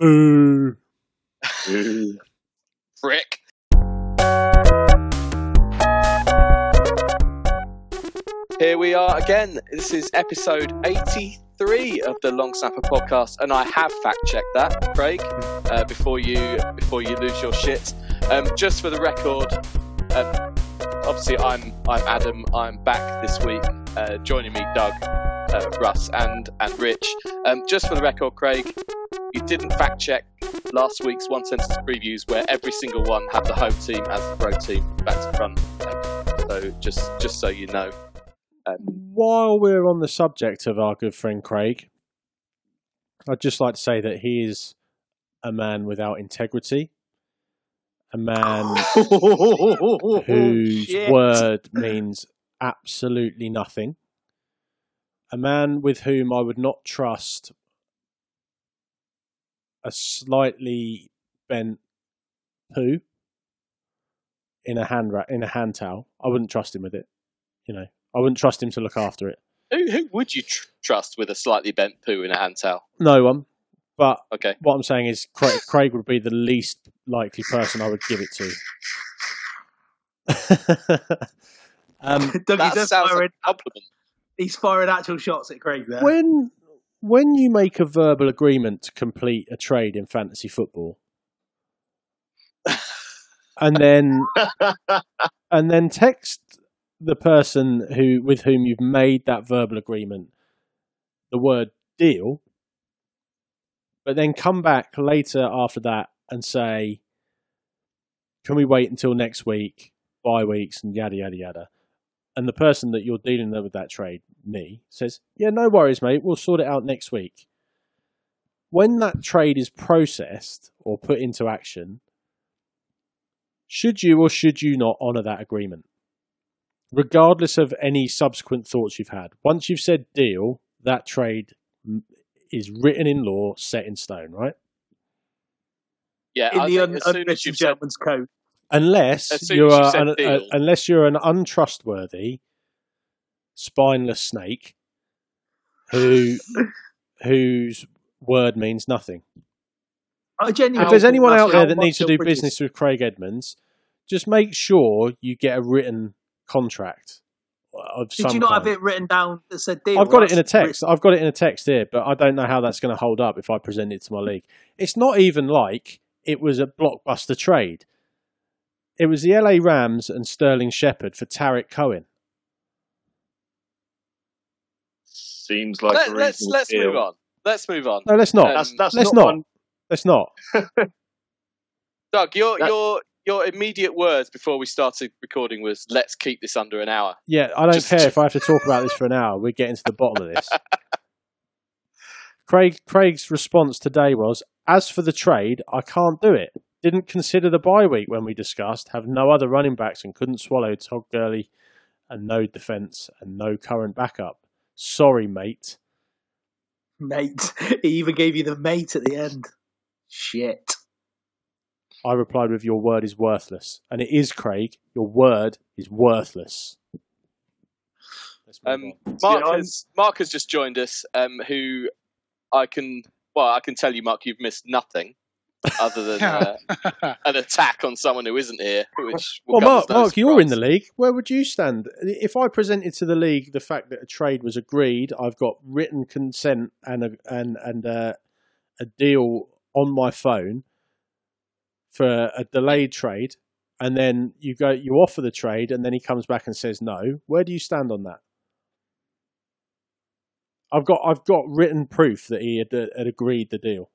Frick. Here we are again. This is episode 83 of the Long Snapper podcast, and I have fact checked that, Craig, uh, before you before you lose your shit. Um, just for the record, um, obviously I'm I'm Adam. I'm back this week. Uh, joining me, Doug, uh, Russ, and and Rich. Um, just for the record, Craig, you didn't fact check last week's one sentence previews where every single one had the home team as the road team back to front. So just just so you know. Um, While we're on the subject of our good friend Craig, I'd just like to say that he is a man without integrity, a man whose Shit. word means absolutely nothing, a man with whom I would not trust a slightly bent poo in a hand ra- in a hand towel. I wouldn't trust him with it. You know, I wouldn't trust him to look after it. who who would you tr- trust with a slightly bent poo in a hand towel? No one. But Okay. what I'm saying is, Craig, Craig would be the least likely person I would give it to. um, Doug, That sounds firing, like a compliment. he's firing actual shots at Craig there. when when you make a verbal agreement to complete a trade in fantasy football, and then and then text the person who with whom you've made that verbal agreement the word deal, but then come back later after that and say, "Can we wait until next week, bye weeks, and yada yada yada." And the person that you're dealing with that trade, me, says, "Yeah, no worries, mate. We'll sort it out next week." When that trade is processed or put into action, should you or should you not honour that agreement? Regardless of any subsequent thoughts you've had. Once you've said deal, that trade is written in law, set in stone, right? Yeah, in I the think un- as soon as unwritten you've said gentleman's code. Unless you're you an, a- unless you're an untrustworthy, spineless snake who whose word means nothing. I genuinely if there's anyone out there that needs to do British- business with Craig Edmonds, just make sure you get a written contract of Did some you not kind. have it written down that said deal? I've got it in a That's text. I've got it in a text here, but I don't know how that's going to hold up if I present it to my league. It's not even like it was a blockbuster trade. It was the LA Rams and Sterling Shepard for Tarik Cohen. Seems like Let, a let's let's deal. move on. Let's move on. No, let's not. Um, That's that's let's not, not. one. Let's not. Doug, your That- your your immediate words before we started recording was "Let's keep this under an hour." Yeah, I don't Just- care if I have to talk about this for an hour. We're getting to the bottom of this. Craig Craig's response today was, "As for the trade, I can't do it. Didn't consider the bye week when we discussed. Have no other running backs and couldn't swallow Todd Gurley, and no defense and no current backup. Sorry, mate. mate. He even gave you the mate at the end. Shit. I replied with, "Your word is worthless," and it is, Craig. Your word is worthless. Let's Um. Mark has Mark has just joined us. Um, who I can well, I can tell you, Mark, you've missed nothing other than uh, an attack on someone who isn't here. Which Well, Mark, no Mark, you're in the league. Where would you stand if I presented to the league the fact that a trade was agreed? I've got written consent and a and and uh, a deal on my phone for a delayed trade, and then you go you offer the trade, and then he comes back and says no. Where do you stand on that? I've got I've got written proof that he had, had agreed the deal.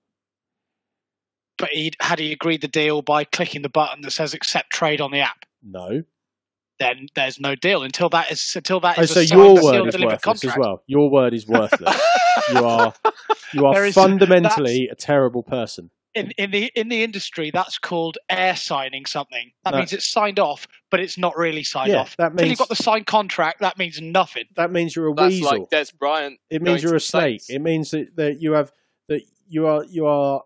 But he had he agreed the deal by clicking the button that says accept trade on the app. No. Then there's no deal until that is until that Oh, is so your word is worthless contract. as well. Your word is worthless. you are you are There is- fundamentally a terrible person. In in the in the industry, that's called air signing something. That No. means it's signed off, but it's not really signed Yeah, off. that Until means- you've got the signed contract, that means nothing. That means you're a That's weasel. like Dez Bryant. it means you're a snake. Saints. It means that, that you have that you are you are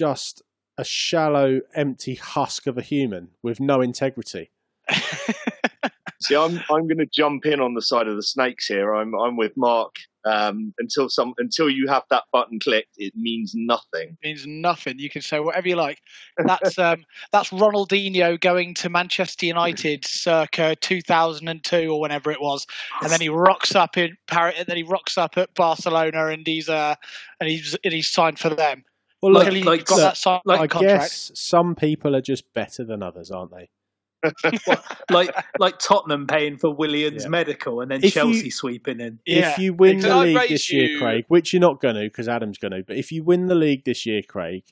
just a shallow, empty husk of a human with no integrity. See, I'm I'm going to jump in on the side of the snakes here. I'm I'm with Mark Um, until some until you have that button clicked, it means nothing. It means nothing. You can say whatever you like. That's um, that's Ronaldinho going to Manchester United circa 2002 or whenever it was, and then he rocks up in Paris, and then he rocks up at Barcelona, and he's uh, and he's and he's signed for them. Well, Like- look, Luckily, like- got look, that signed like- I contract. guess some people are just better than others, aren't they? like like Tottenham paying for Williams Yeah. medical and then If you- Chelsea sweeping in. Yeah. If you win Can the I league raise this year, Craig, which you're not going to because Adam's going to, but if you win the league this year, Craig,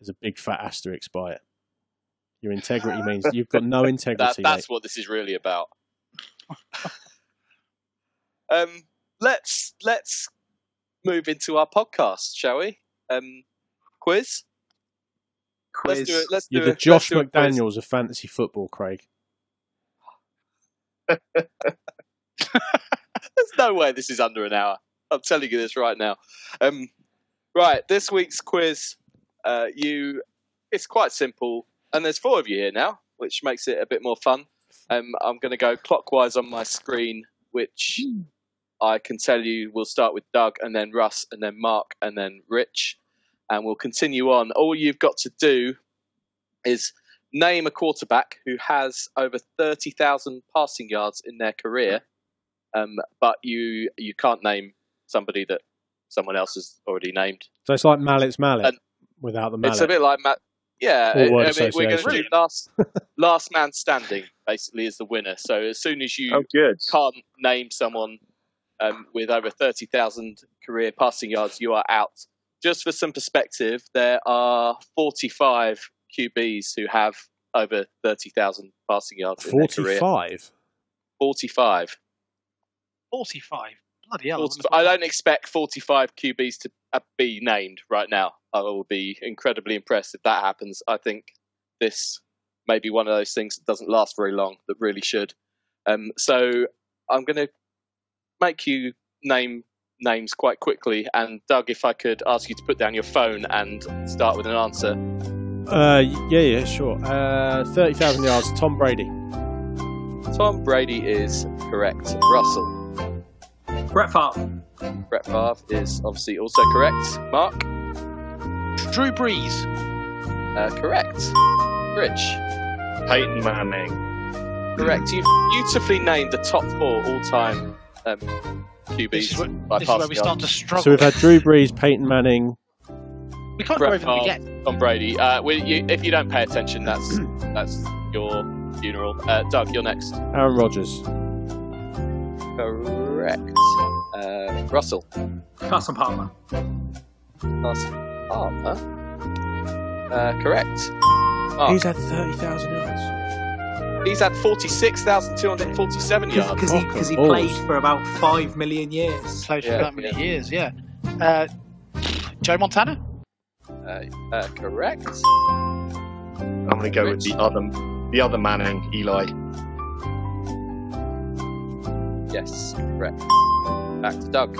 there's a big fat asterisk by it. Your integrity means you've got no That, integrity. that's mate. what this is really about. um, let's let's move into our podcast, shall we? Um, quiz. Quiz. Let's do it. Let's You're do the it. Josh let's do. McDaniels of fantasy football, Craig. There's no way this is under an hour. I'm telling you this right now. Um, right, this week's quiz, uh, you, it's quite simple, and there's four of you here now, which makes it a bit more fun. Um, I'm going to go clockwise on my screen, which I can tell you we'll start with Doug, and then Russ, and then Mark, and then Rich, and we'll continue on. All you've got to do is name a quarterback who has over 30,000 passing yards in their career um, but you you can't name somebody that someone else has already named. So it's like Mallett's Mallet And- without the mallet. It's a bit like Matt. Yeah, I- mean, we're going to association. do last last man standing basically is the winner. So as soon as you Oh, good. can't name someone um, with over thirty thousand career passing yards, you are out. Just for some perspective, there are forty five QBs who have over thirty thousand passing yards in their career. Forty-five. Forty five. 45. Bloody hell! I 40 wouldn't have I don't expect 45 QBs to uh, be named right now. I will be incredibly impressed if that happens. I think this may be one of those things that doesn't last very long, that really should. Um, so I'm going to make you name names quite quickly. And Doug, if I could ask you to put down your phone and start with an answer. Uh, yeah, yeah, sure. Uh, thirty thousand yards. Tom Brady. Tom Brady is correct. Russell. Brett Favre. Brett Favre is obviously also correct. Mark. of- Drew Brees. Uh, correct. Rich. Peyton Manning. Correct. You've beautifully named the top four all-time um, QBs This is, where, by this is where we start to struggle. So we've had Drew Brees, Peyton Manning. we can't Brett go over them Favre. again. Tom Brady. Uh, we, you, if you don't pay attention, that's that's your funeral. Uh, Doug, you're next. Aaron Rodgers. Correct. Uh, Russell. Carson Palmer. Carson Palmer. Uh, correct. Mark. He's had thirty thousand yards. He's had 46,247 yards. Because he, Fuck 'cause he played for about five million years. Played for Yeah, that many yeah. years, yeah. Uh, Joe Montana. Uh, uh, correct. I'm going to go with the other, the other Manning, Eli. Yes, correct. Back to Doug.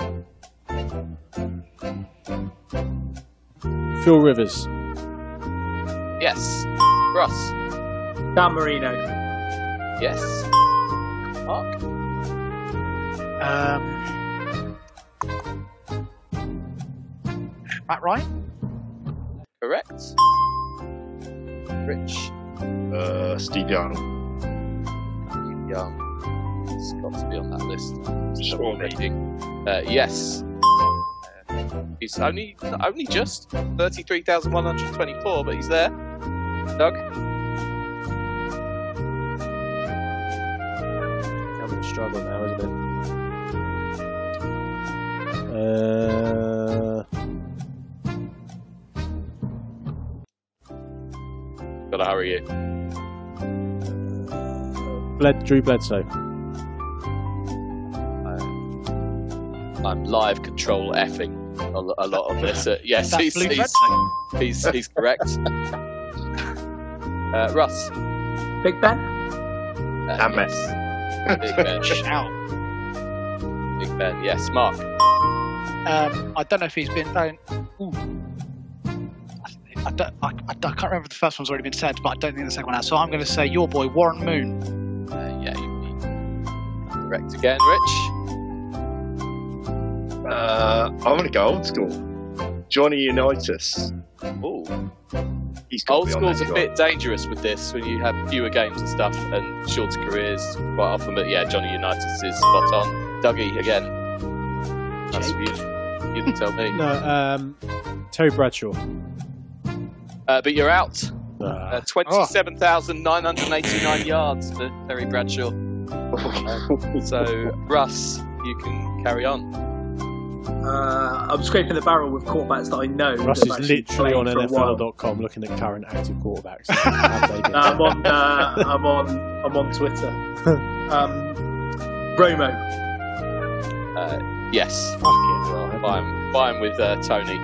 Phil Rivers. Yes. Russ. Dan Marino. Yes. Mark. Um, Matt Ryan. Correct. Rich. Uh, Steve Young. Young. It's got to be on that list. Surely. Uh, yes. Uh, he's only only just thirty-three thousand one hundred twenty-four, but he's there. Doug. I'm in struggle now, isn't it? Uh, Gotta hurry you. Bled, Drew Bledsoe. I'm live control effing a, a lot of this. Uh, yes, he's, he's, he's, he's correct. Uh, Russ. Big Ben. Uh, Damn it. yes. Big Ben. Shout. Big Ben. Yes, Mark. Um, I don't know if he's been. Uh, ooh. I, don't, I, I, don't- I can't remember if the first one's already been said, but I don't think the second one has. So I'm going to say your boy Warren Moon. Uh, yeah, you'd be correct again, Rich. Uh, I'm going to go old school. Johnny Unitas. Ooh. He's Old to be on school's a squad. bit dangerous with this when you have fewer games and stuff and shorter careers quite often. But yeah, Johnny Unitas is spot on. Dougie again. That's Jake. you. You can tell me. No, um, Terry Bradshaw. Uh, but you're out. Uh, Uh, 27,989 yards for Terry Bradshaw. So, Russ, you can carry on. Uh, I'm scraping the barrel with quarterbacks that I know. Russ that is have actually literally on played for a. NFL.com looking at current active quarterbacks. Have they been? No, I'm on. Uh, I'm on. I'm on Twitter. Um, Romo. Uh, yes, Fucking hell. fine, fine with uh, Tony.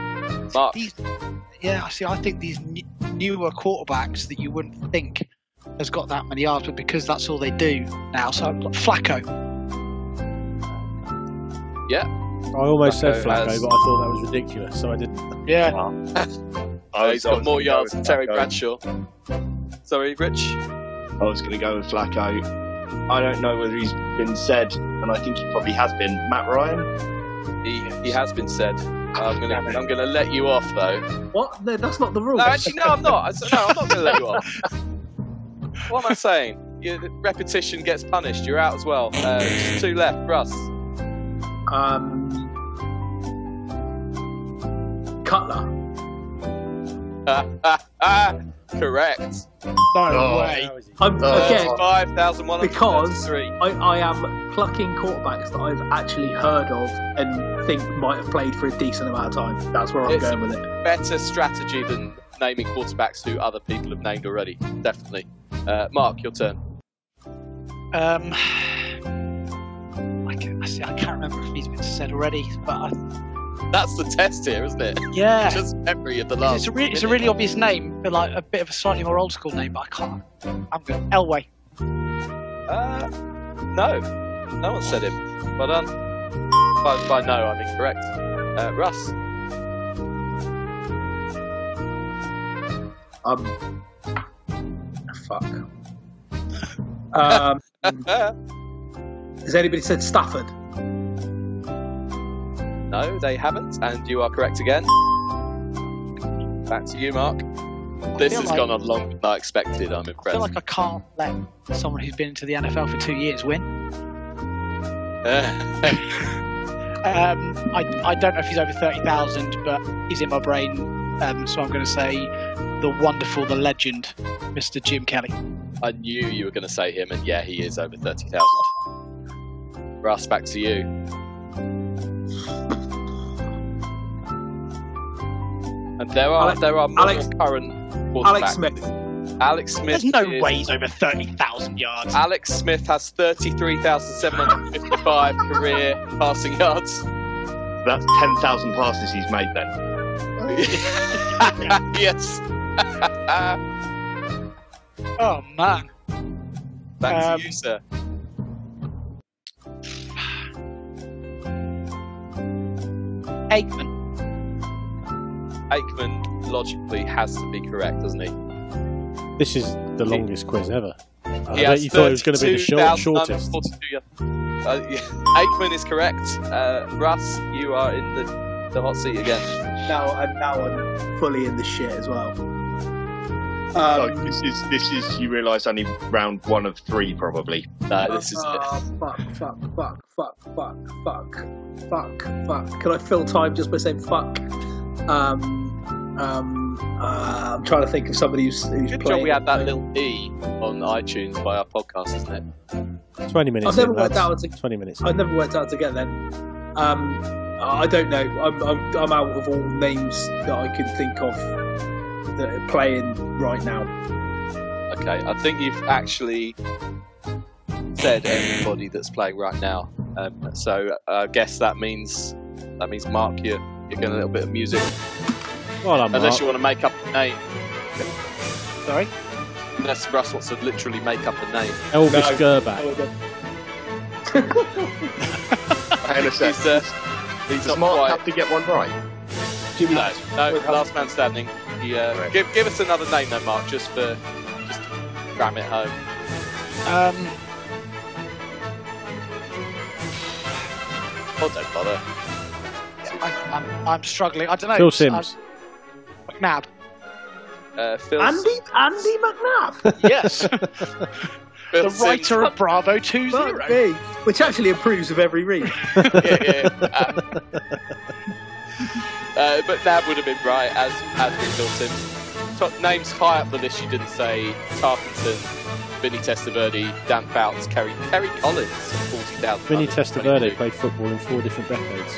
Mark, These, yeah, see, I think these n- newer quarterbacks that you wouldn't think has got that many yards, but because that's all they do now. So I've got Flacco. I almost said Flacco Flacco, has- but I thought that was ridiculous, so I didn't. Yeah, I was- he's I got was more yards than Terry Bradshaw. Sorry, Rich. I was going to go with Flacco. I don't know whether he's been said, and I think he probably has been. Matt Ryan? He, he has been said. I'm gonna I'm gonna let you off though. What? No, that's not the rule. No, actually, no, I'm not. I, no, I'm not gonna let you off. What am I saying? Your repetition gets punished. You're out as well. Uh, two left. Russ. Um, Cutler. Correct. no Oh. way. I'm Uh, again. Five thousand one hundred Because- I, I am plucking quarterbacks that I've actually heard of and think might have played for a decent amount of time. That's where I'm It's- going with it. Better strategy than naming quarterbacks who other people have named already. Definitely. Uh, Mark, your turn. Um, I, can, I, see, I can't remember if he's been said already, but I, That's the test here, isn't it? yeah, Just memory of the last. it's a really, it's a really obvious name, but like a bit of a slightly more old school name. But I can't. I'm going Elway. Uh, no, no one said him. Well done. By, by no, I'm incorrect. Uh, Russ. Um, fuck. Um, has anybody said Stafford? no, they haven't, and you are correct again. Back to you, Mark. This has like- gone on longer than I expected. I'm I impressed. feel like I can't let someone who's been into the NFL for two years win. Um, I, I don't know if he's over 30,000, but he's in my brain. Um, so I'm going to say the wonderful, the legend, Mr. Jim Kelly. I knew you were going to say him, and yeah, he is over thirty thousand. Russ, back to you. And there are Alex- there are more Alex- current. Alex Smith. Alex Smith. There's no is- way he's over 30,000 yards. Alex Smith has 33,755 career passing yards. That's 10,000 passes he's made then. yes. Oh, man. Back Um, to you, sir. Aikman. Aikman logically has to be correct, doesn't he? This is the longest quiz ever. I bet you thought it was going to be the short, shortest. 32,942. Uh, yeah. Aikman is correct. Uh, Russ, you are in the, the hot seat again. Now, and now I'm fully in the shit as well. Oh, Um, this is this is you realise only round one of three probably. No, this is uh, fuck, fuck, fuck, fuck, fuck, fuck, fuck, fuck. Can I fill time just by saying fuck? Um, um, uh, I'm trying to think of somebody who's, who's good playing. job we had that little E on iTunes by our podcast, isn't it? 20 minutes. I've never in, worked lads. out to 20 minutes. I've never worked out to get then. Um, I don't know. I'm, I'm, I'm out of all names that I can think of that are playing right now. Okay, I think you've actually said everybody that's playing right now. Um, so I guess that means that means Mark, you're you're getting a little bit of music, Well, I'm unless Mark. you want to make up a name. Sorry? Unless Russ wants to literally make up a name. Elvis No. Grbac. Hang on a sec. He's, uh, he's Does not Mark quite. have to get one right? Jimmy, No, no, last man standing. He, uh, Right. give give us another name, though, Mark, just for just to ram it home. Um, Oh, don't bother. I'm, I'm struggling. I don't know. Phil Simms. I'm- McNabb. Uh, Phil, Andy Andy McNab. Yes. The Sims- writer of Bravo 2 Fuck 0. Which actually approves of every read. yeah, yeah, yeah. Um, uh, but Nab would have been right, as as did Phil Simms. Top names high up the list. You didn't say Tarkenton, Vinny Testaverde, Dan Fouts, Kerry Kerry Collins, forty thousand. Vinny Testaverde played football in four different decades.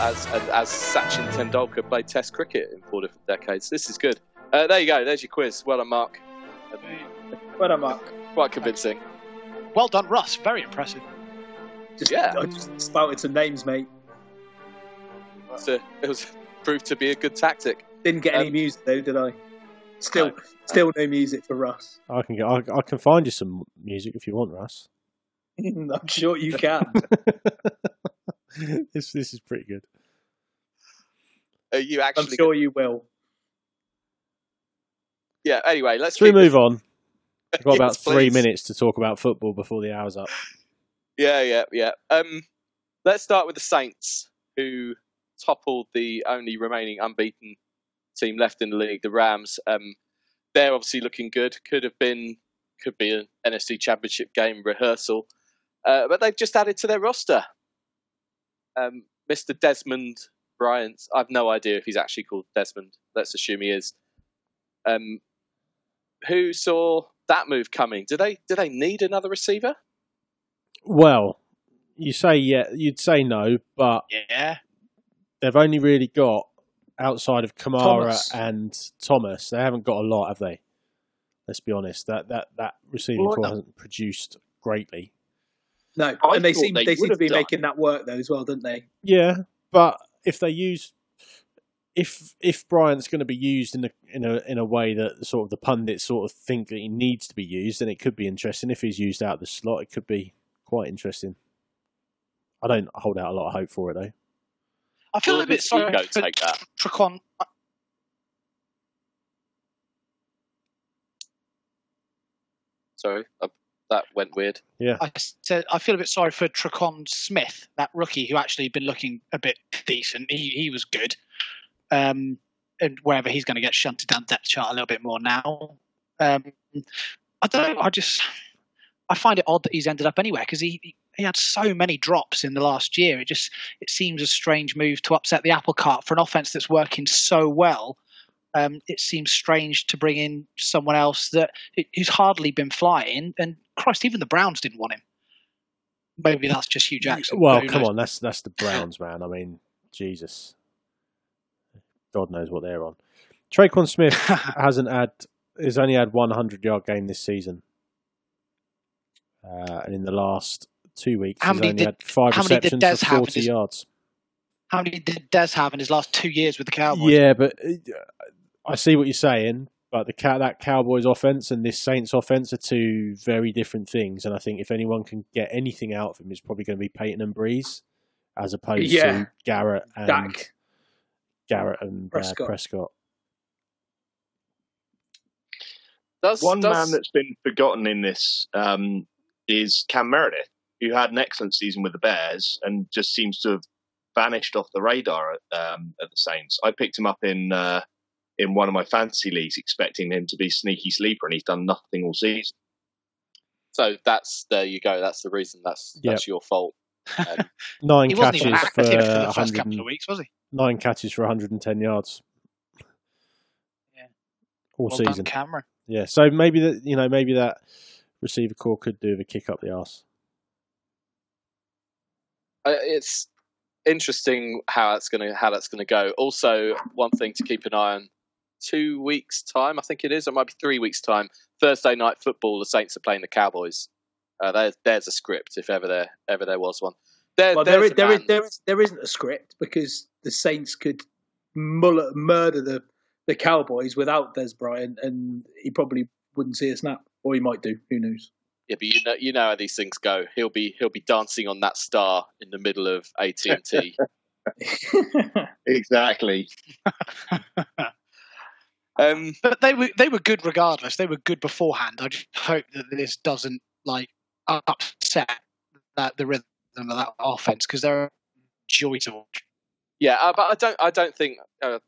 as as, as Sachin Tendulkar played Test cricket in four different decades. This is good. Uh, there you go. There's your quiz. Well done, Mark. Well done, Mark. Quite convincing. Well done, Russ. Very impressive. Just, Yeah. I just spouted some names, mate. It's a- it was proved to be a good tactic. Didn't get any Um, music though, did I? Still, No. still no music for Russ. I can get. I, I can find you some music if you want, Russ. I'm sure you can. this this is pretty good. Uh, you actually? I'm actually, sure you will. yeah. Anyway, let's Should we move this- on? We've got about three please. minutes to talk about football before the hour's up. Yeah, yeah, yeah. Um, let's start with the Saints, who toppled the only remaining unbeaten team left in the league, the Rams. Um, they're obviously looking good. Could have been, could be an NFC Championship game rehearsal, uh, but they've just added to their roster. Um, Mr. Desmond Bryant. I've no idea if he's actually called Desmond. Let's assume he is. Um, who saw that move coming? Do they do they need another receiver? Well, you say yeah, you'd say no, but Yeah. they've only really got outside of Kamara Thomas. and Thomas. They haven't got a lot, have they? Let's be honest. That that that receiving Well, core no. hasn't produced greatly. No, I and they seem they they, seem to be done. making that work though as well, don't they? Yeah, but if they use, if if Bryant's going to be used in a in a in a way that sort of the pundits sort of think that he needs to be used, then it could be interesting. If he's used out of the slot, it could be quite interesting. I don't hold out a lot of hope for it though. I feel Will a bit sorry ego for take that? Tre'Quan. Sorry, uh, that went weird. Yeah, I said I feel a bit sorry for Tre'Quan Smith, that rookie who actually been looking a bit decent. He he was good, um, and wherever he's going to get shunted down depth chart a little bit more now. Um, I don't. I just I find it odd that he's ended up anywhere because he he- he had so many drops in the last year. It just it seems a strange move to upset the apple cart for an offense that's working so well. Um, it seems strange to bring in someone else that who's hardly been flying. And Christ, even the Browns didn't want him. Maybe that's just Hue Jackson. Well, come knows? on, that's that's the Browns, man. I mean, Jesus, God knows what they're on. Tre'Quan Smith hasn't had has only had one hundred yard game this season, uh, and in the last two weeks How he's many only did- had five how receptions Dez for forty his- yards. How many did Dez have in his last two years with the Cowboys? Yeah, but uh, I see what you're saying. But the that Cowboys offense and this Saints offense are two very different things. And I think if anyone can get anything out of him, it's probably going to be Payton and Brees, as opposed Yeah. to Garrett and Dak. Garrett and Prescott. Uh, Prescott. Does One does, man that's been forgotten in this um, is Cam Meredith, who had an excellent season with the Bears and just seems to have vanished off the radar at, um, at the Saints. I picked him up in uh, in one of my fantasy leagues, expecting him to be sneaky sleeper, and he's done nothing all season. so that's there you go. That's the reason. That's that's your fault. Um, Nine He wasn't even catches for, active for the first couple of weeks, was he? nine catches for 110 yards. Yeah. All Well season. done, Cameron. Yeah, so maybe that you know maybe that receiver core could do the kick up the arse. Uh, it's interesting how that's going to how that's going to go. Also, one thing to keep an eye on: two weeks time, I think it is. It might be three weeks time. Thursday night football. The Saints are playing the Cowboys. Uh, there's there's a script if ever there ever there was one. There, Well, there is, there, is, there, is, there isn't a script because the Saints could muller, murder the, the Cowboys without Dez Bryant, and he probably wouldn't see a snap, or he might do. Who knows? Yeah, but you know you know how these things go. He'll be he'll be dancing on that star in the middle of AT and T. Exactly. Um, But they were they were good regardless. They were good beforehand. I just hope that this doesn't like upset that the rhythm of that offense because they're joy to watch. Yeah, uh, but I don't. I don't think uh,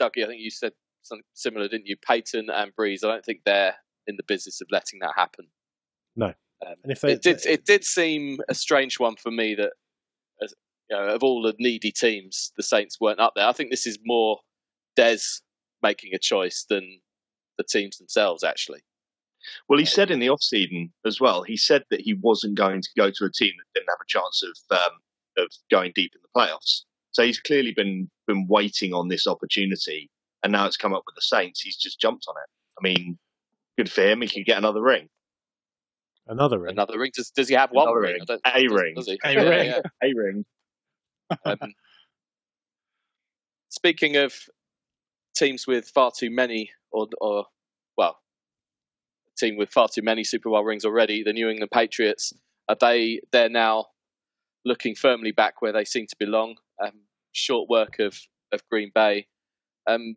Dougie. I think you said something similar, didn't you? Payton and Brees. I don't think they're in the business of letting that happen. No. Um, And if they, it did. It did seem a strange one for me that, as, you know, of all the needy teams, the Saints weren't up there. I think this is more Dez making a choice than the teams themselves. Actually, Well, he said in the off season as well. He said that he wasn't going to go to a team that didn't have a chance of um, of going deep in the playoffs. So he's clearly been been waiting on this opportunity, and now it's come up with the Saints. He's just jumped on it. I mean, good for him. He can get another ring. Another ring. another ring. Does, does he have one Another ring? ring. A does- ring. does he? A Yeah, ring. yeah. A ring. Um, speaking of teams with far too many, or, or well, a team with far too many Super Bowl rings already, the New England Patriots are they? They're now looking firmly back where they seem to belong. Um, short work of of Green Bay. Um,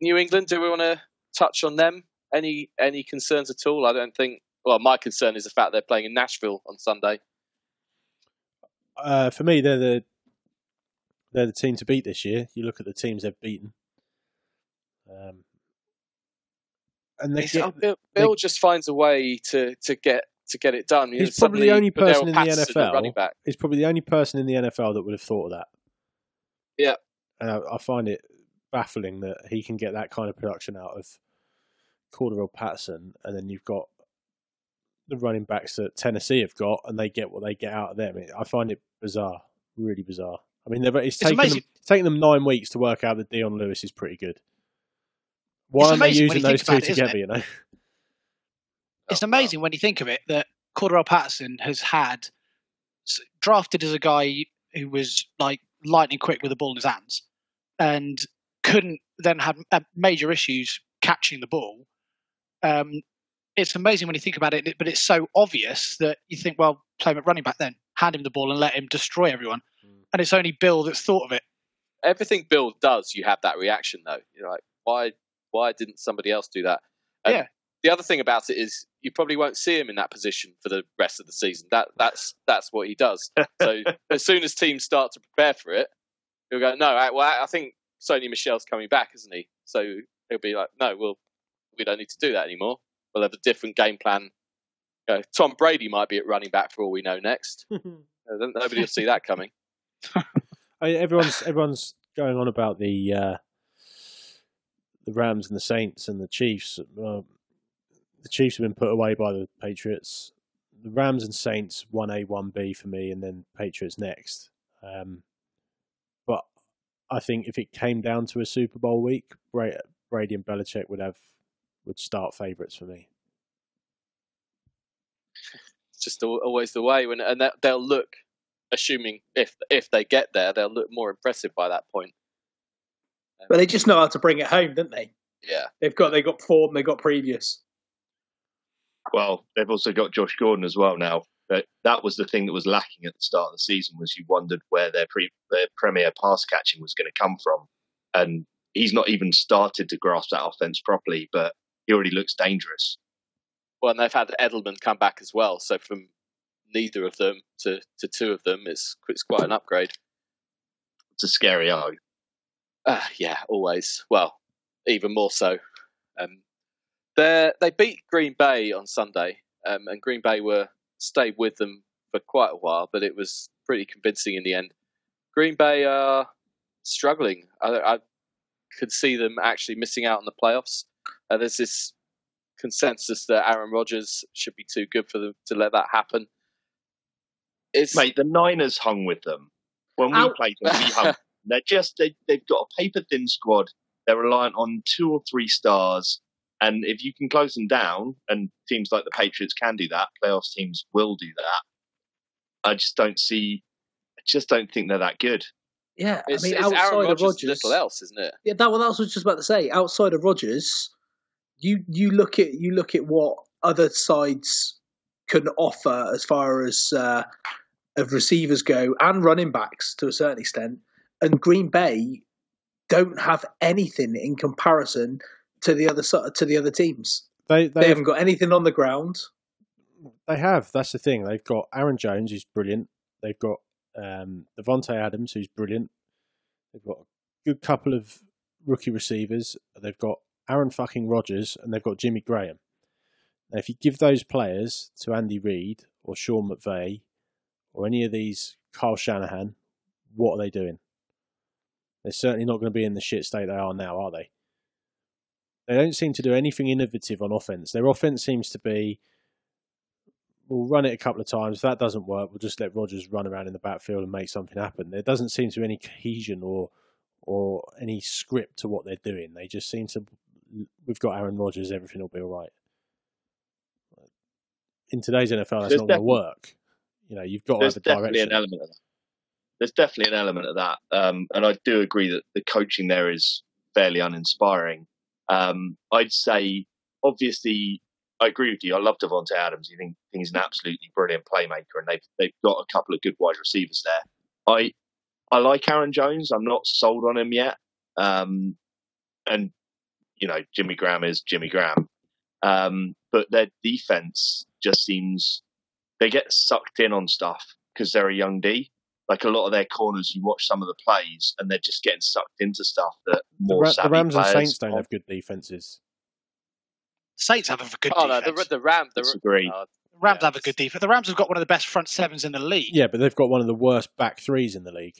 New England. Do we want to touch on them? Any any concerns at all? I don't think. Well, my concern is the fact they're playing in Nashville on Sunday. Uh, for me, they're the they're the team to beat this year. You look at the teams they've beaten, um, and they get, Bill, Bill just finds a way to, to get to get it done. You He's know, probably the only person in the Patterson NFL he's probably the only person in the NFL that would have thought of that. Yeah. and I, I find it baffling that he can get that kind of production out of Cordarrelle Patterson, and then you've got the running backs that Tennessee have got, and they get what they get out of them. I find it bizarre, really bizarre. I mean, it's, It's taken them, taken them nine weeks to work out that Dion Lewis is pretty good. Why aren't they using those two it, together? You know, It's Oh, amazing when you think of it that Cordarrelle Patterson has had drafted as a guy who was like lightning quick with the ball in his hands and couldn't then have uh, major issues catching the ball. Um, it's amazing when you think about it, but it's so obvious that you think, well, play him at running back then, hand him the ball and let him destroy everyone. Mm. And it's only Bill that's thought of it. Everything Bill does, you have that reaction though. You're like, why why didn't somebody else do that? And Yeah. The other thing about it is you probably won't see him in that position for the rest of the season. That that's that's what he does. So as soon as teams start to prepare for it, he'll go, no, I, well, I think Sony Michel's coming back, isn't he? So he'll be like, no, well, we don't need to do that anymore. We'll have a different game plan. You know, Tom Brady might be at running back for all we know next. Uh, Nobody will see that coming. I, everyone's everyone's going on about the uh, the Rams and the Saints and the Chiefs. Uh, the Chiefs have been put away by the Patriots. The Rams and Saints one A one B for me, and then Patriots next. Um, but I think if it came down to a Super Bowl week, Brady and Belichick would have would start favourites for me. It's just always the way when and they'll look assuming if if they get there they'll look more impressive by that point But they just know how to bring it home, don't they? yeah They've got they got form, they got previous. Well, they've also got Josh Gordon as well now. But that was the thing that was lacking at the start of the season was you wondered where their pre, their premier pass catching was going to come from, and he's not even started to grasp that offense properly. But he already looks dangerous. well and they've had Edelman come back as well so from neither of them to, to two of them it's it's quite an upgrade. It's a scary O. uh, yeah always. Well even more so. Um, they they beat Green Bay on Sunday um, and Green Bay were stayed with them for quite a while but it was pretty convincing in the end. Green Bay are struggling. I, I could see them actually missing out on the playoffs uh, there's this consensus that Aaron Rodgers should be too good for them to let that happen. It's Mate, the Niners hung with them when we Ow. played them. We hung. They're just they, they've got a paper thin squad. They're reliant on two or three stars, and if you can close them down, and teams like the Patriots can do that, playoffs teams will do that. I just don't see. I just don't think they're that good. Yeah, it's, I mean, it's outside Aaron of Rodgers, Rodgers, little else, isn't it? yeah, that well, that's what I was just about to say. Outside of Rodgers, you you look at you look at what other sides can offer as far as uh, of receivers go and running backs to a certain extent, and Green Bay don't have anything in comparison to the other to the other teams. They They they haven't got anything on the ground. They have. That's the thing. They've got Aaron Jones, who's brilliant. They've got um, Davante Adams, who's brilliant. They've got a good couple of rookie receivers. They've got Aaron fucking Rodgers, and they've got Jimmy Graham. Now, if you give those players to Andy Reid or Sean McVay or any of these Kyle Shanahan, what are they doing? They're certainly not going to be in the shit state they are now, are they? They don't seem to do anything innovative on offense. Their offense seems to be we'll run it a couple of times. If that doesn't work, we'll just let Rodgers run around in the backfield and make something happen. There doesn't seem to be any cohesion or or any script to what they're doing. They just seem to we've got Aaron Rodgers, everything will be all right. In today's NFL, that's There's not going to work. You know, you've got to There's definitely an element of that. There's definitely an element of that, um, and I do agree that the coaching there is fairly uninspiring. Um, I'd say, obviously, I agree with you. I love Davante Adams. Think, think he's an absolutely brilliant playmaker, and they've they've got a couple of good wide receivers there. I I like Aaron Jones. I'm not sold on him yet, um, and you know Jimmy Graham is Jimmy Graham, um, but their defense just seems they get sucked in on stuff because they're a young D. Like a lot of their corners, you watch some of the plays, and they're just getting sucked into stuff that The, more Ra- the savvy Rams and Saints don't have good defenses. Saints have a good defence. Oh no, the, the Ram, the Disagree. uh, The Rams yeah, have a good defense. The Rams have got one of the best front sevens in the league. Yeah, but they've got one of the worst back threes in the league.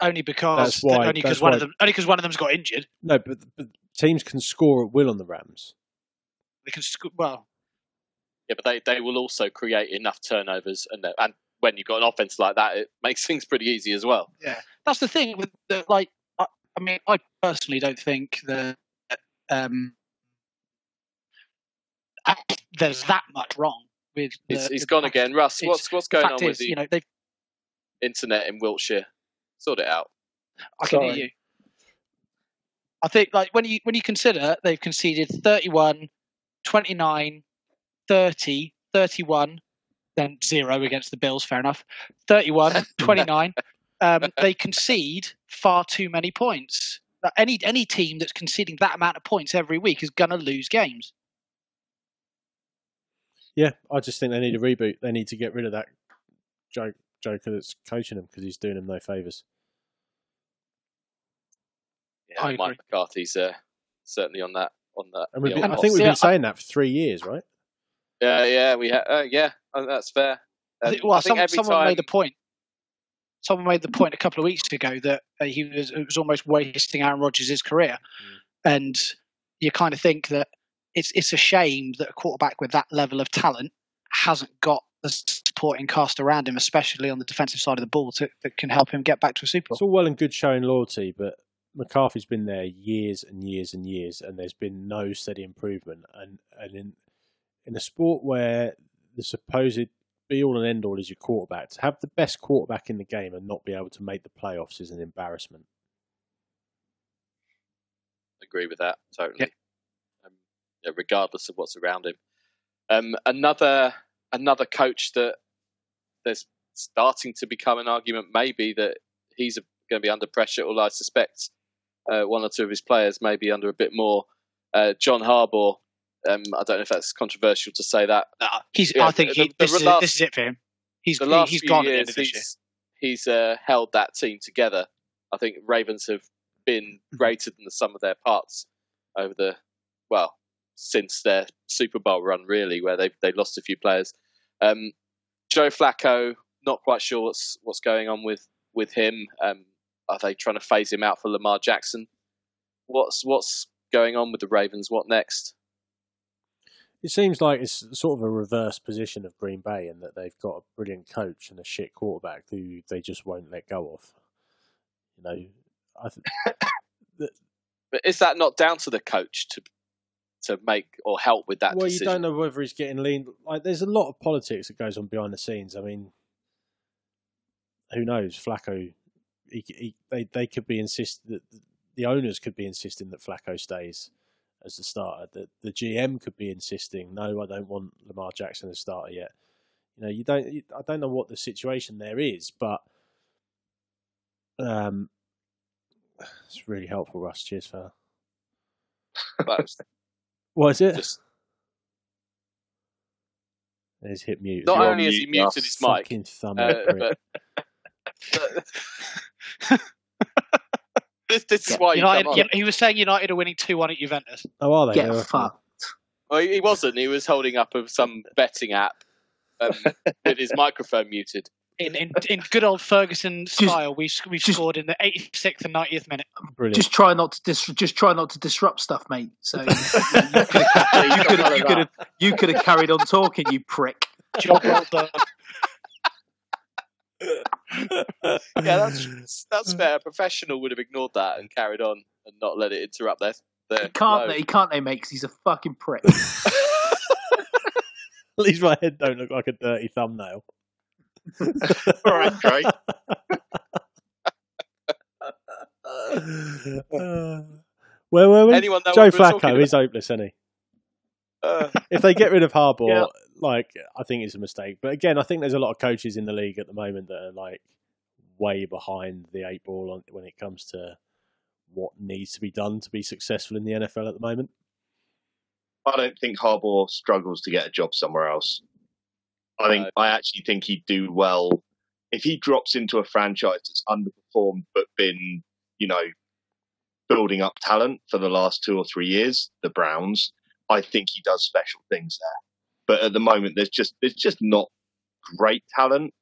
Only because That's why- only because one why- of them only because one of them's got injured. No, but, but teams can score at will on the Rams. They can score well. yeah, but they, they will also create enough turnovers, and and when you've got an offense like that, it makes things pretty easy as well. Yeah, that's the thing with the like. I, I mean, I personally don't think that um, I- there's that much wrong with. He's, the- he's the gone again. Russ, what's what's going fact on with is, the you know, they internet in Wiltshire? Sort it out. I can hear you. I think like when you when you consider they've conceded 31, 29, 30, 31, then zero against the Bills, fair enough. 31, 29. um, they concede far too many points. Like, Any any team that's conceding that amount of points every week is going to lose games. Yeah, I just think they need a reboot. They need to get rid of that joke, joker that's coaching them because he's doing them no favors. Yeah, I Mike agree. McCarthy's uh, certainly on that on that. And we've been, I think we've been saying that for three years, right? Yeah, yeah, we ha- uh, yeah, uh, that's fair. I Um, think- well, I think some, someone time, made the point. Someone made the point a couple of weeks ago that uh, he was it was almost wasting Aaron Rodgers' career, and you kind of think that it's it's a shame that a quarterback with that level of talent hasn't got the supporting cast around him, especially on the defensive side of the ball, to, that can help him get back to a Super Bowl. It's all well and good showing loyalty, but McCarthy's been there years and years and years, and there's been no steady improvement. And and in in a sport where the supposed be all and end all is your quarterback, to have the best quarterback in the game and not be able to make the playoffs is an embarrassment. agree with that totally. Um, yeah, regardless of what's around him. Um, another another coach that there's starting to become an argument maybe that he's going to be under pressure, or I suspect uh, one or two of his players maybe under a bit more. Uh, John Harbaugh. Um, I don't know if that's controversial to say that. Nah, he's. Yeah, I think the- he, the this, is, last- this is it for him. He's the last he's few gone the years, end of this year. he's, he's uh, held that team together. I think Ravens have been Mm-hmm. greater than the sum of their parts over the well since their Super Bowl run, really, where they they lost a few players. Um, Joe Flacco, not quite sure what's what's going on with with him. Um, are they trying to phase him out for Lamar Jackson? What's what's going on with the Ravens? What next? It seems like it's sort of a reverse position of Green Bay in that they've got a brilliant coach and a shit quarterback who they just won't let go of. You know, I th- But is that not down to the coach to to make or help with that well, decision? you don't know whether he's getting lean. Like, there's a lot of politics that goes on behind the scenes. I mean, who knows? Flacco, he, he, they they could be insist that the owners could be insisting that Flacco stays as the starter. The the GM could be insisting, no, I don't want Lamar Jackson as starter yet. You know, you don't. You, I don't know what the situation there is, but um, it's really helpful, Russ. Cheers, fella. Well, it's What is it? just- There's hit mute. not only on has he muted Russ. his mic, Fucking thumb uh, it, but this, this is why you United, come on. yeah, he was saying United are winning two one at Juventus. Oh, are they? Get They're- fucked. Well, he he wasn't. He was holding up of some betting app um, with his microphone muted. In in, in good old Ferguson style, we we just- scored in the 86th and 90th minute. Brilliant. Just try not to dis- just try not to disrupt stuff, mate. So you could have you could have you could have you could have carried on talking, you prick. Job well done. Yeah, that's that's fair. A professional would have ignored that and carried on and not let it interrupt their. their He can't flow. they? He can't they, mate? Because he's a fucking prick. At least my head don't look like a dirty thumbnail. All right, Craig. Uh, where were we? Anyone know Joe what we were talking Flacco is hopeless, isn't he? If they get rid of Harbaugh, Yeah. like I think it's a mistake. But again, I think there's a lot of coaches in the league at the moment that are like way behind the eight ball on, when it comes to what needs to be done to be successful in the NFL at the moment. I don't think Harbaugh struggles to get a job somewhere else. I think. I actually think he'd do well if he drops into a franchise that's underperformed but been, you know, building up talent for the last two or three years, the Browns. I think he does special things there. But at the moment, there's just there's just not great talent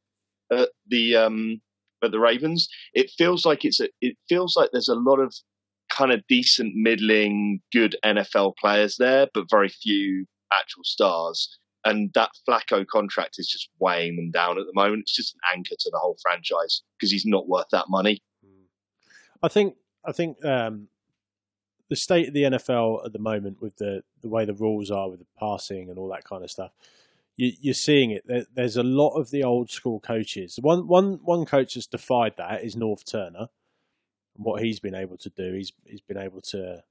at the um at the Ravens. It feels like it's a it feels like there's a lot of kind of decent, middling, good NFL players there, but very few actual stars. And that Flacco contract is just weighing them down at the moment. It's just an anchor to the whole franchise because he's not worth that money. I think I think um, the state of the NFL at the moment, with the the way the rules are with the passing and all that kind of stuff, you, you're seeing it. There, there's a lot of the old school coaches. One one one coach has defied that is Norv Turner. And what he's been able to do, he's he's been able to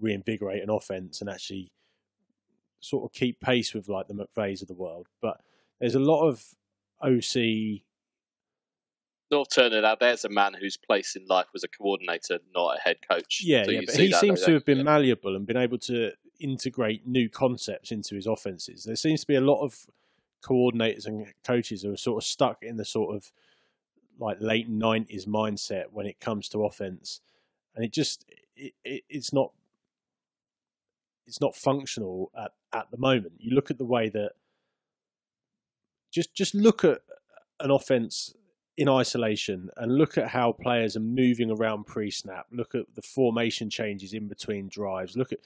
reinvigorate an offense and actually sort of keep pace with like the McVays of the world. But there's a lot of OC Norv Turner, now there's a man whose place in life was a coordinator, not a head coach. Yeah, So yeah, but he seems to have been yeah. malleable and been able to integrate new concepts into his offenses. There seems to be a lot of coordinators and coaches who are sort of stuck in the sort of like late nineties mindset when it comes to offense, and it just it, it, it's not it's not functional at at the moment. You look at the way that just just look at an offense in isolation and look at how players are moving around pre-snap. Look at the formation changes in between drives. Look at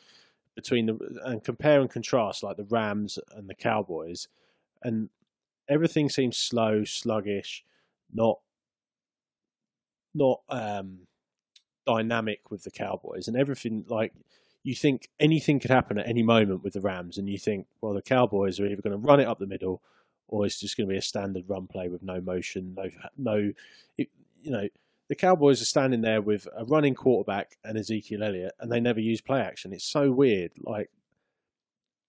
between the and compare and contrast like the Rams and the Cowboys, and everything seems slow, sluggish, not not um, dynamic with the Cowboys, and everything like you think anything could happen at any moment with the Rams, and you think, well, the Cowboys are either going to run it up the middle or it's just going to be a standard run play with no motion, no no, it, you know, the Cowboys are standing there with a running quarterback and Ezekiel Elliott, and they never use play action. It's so weird. Like,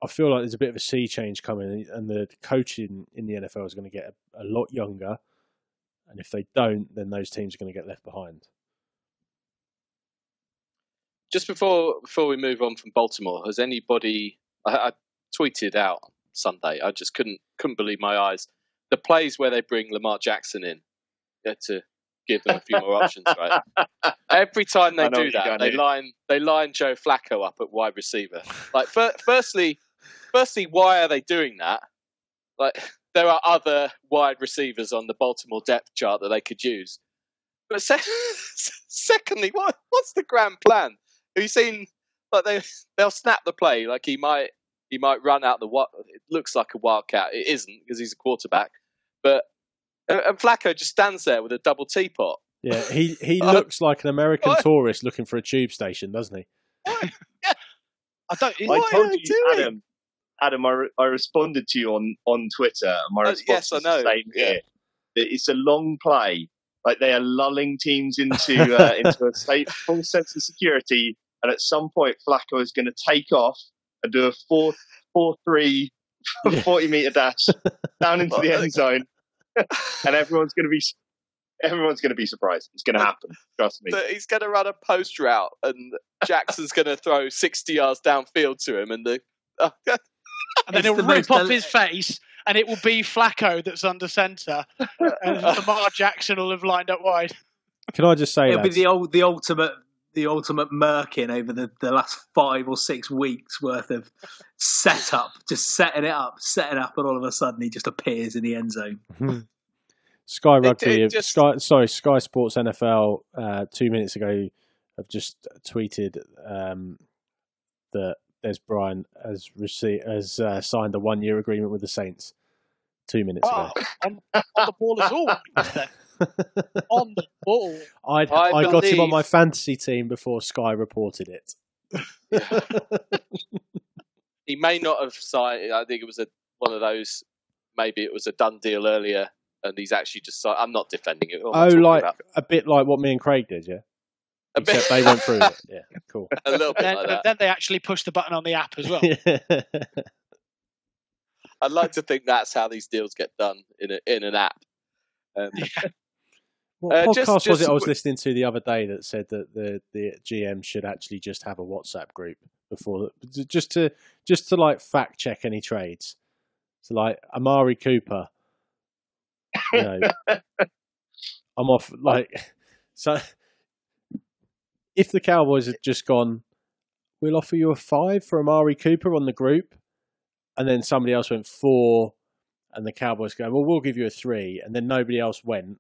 I feel like there's a bit of a sea change coming, and the coaching in the NFL is going to get a, a lot younger. And if they don't, then those teams are going to get left behind. Just before before we move on from Baltimore, has anybody? I, I tweeted out Sunday. I just couldn't couldn't believe my eyes. The plays where they bring Lamar Jackson in yeah, to give them a few more options, right? Every time they do that, they line they line Joe Flacco up at wide receiver. Like, fir- firstly, firstly, why are they doing that? Like, there are other wide receivers on the Baltimore depth chart that they could use. But se- secondly, what what's the grand plan? Have you seen like they they'll snap the play like he might he might run out the what it looks like a wildcat. It isn't because he's a quarterback, but and and Flacco just stands there with a double teapot. Yeah, he he looks like an American what? tourist looking for a tube station, doesn't he? yeah. I don't. I What told are you, doing? Adam. Adam, I, re- I responded to you on, on Twitter. My Uh, response yes, I know. the same Yeah. here. It's a long play. Like they are lulling teams into uh, into a state, full sense of security, and at some point Flacco is going to take off and do a four four three Yeah. 40 meter dash down into the end zone, and everyone's going to be everyone's going to be surprised. It's going to happen. Trust me. that he's going to run a post route and Jackson's going to throw 60 yards downfield to him and the and then It's he'll the rip off del- his face, and it will be Flacco that's under centre, and Lamar Jackson will have lined up wide. Can I just say It'll be the old, the ultimate, the ultimate merkin over the, the last five or six weeks worth of setup, just setting it up, setting up, and all of a sudden he just appears in the end zone. Sky Rugby, it have- just- Sky, sorry, Sky Sports NFL, uh, two minutes ago, have just tweeted um, that Dez Bryant has received has uh, signed a one year agreement with the Saints. Two minutes Oh, ago. on, on the ball as all. on the ball. I'd, I I, got him on my fantasy team before Sky reported it. he may not have signed. I think it was a one of those. Maybe it was a done deal earlier, and he's actually just. signed. I'm not defending it. What am I Oh, talking like about? a bit like what me and Craig did, yeah. a bit, Except they went through it. Yeah, cool. a little bit Then, like that. then they actually push the button on the app as well. I'd like to think that's how these deals get done in a, in an app. Um, What Uh, podcast just- was it I was listening to the other day that said that the, the GM should actually just have a WhatsApp group before just to just to like fact check any trades. So like Amari Cooper, you know, I'm off like so. If the Cowboys had just gone, we'll offer you a five for Amari Cooper on the group, and then somebody else went four, and the Cowboys go, well, we'll give you a three, and then nobody else went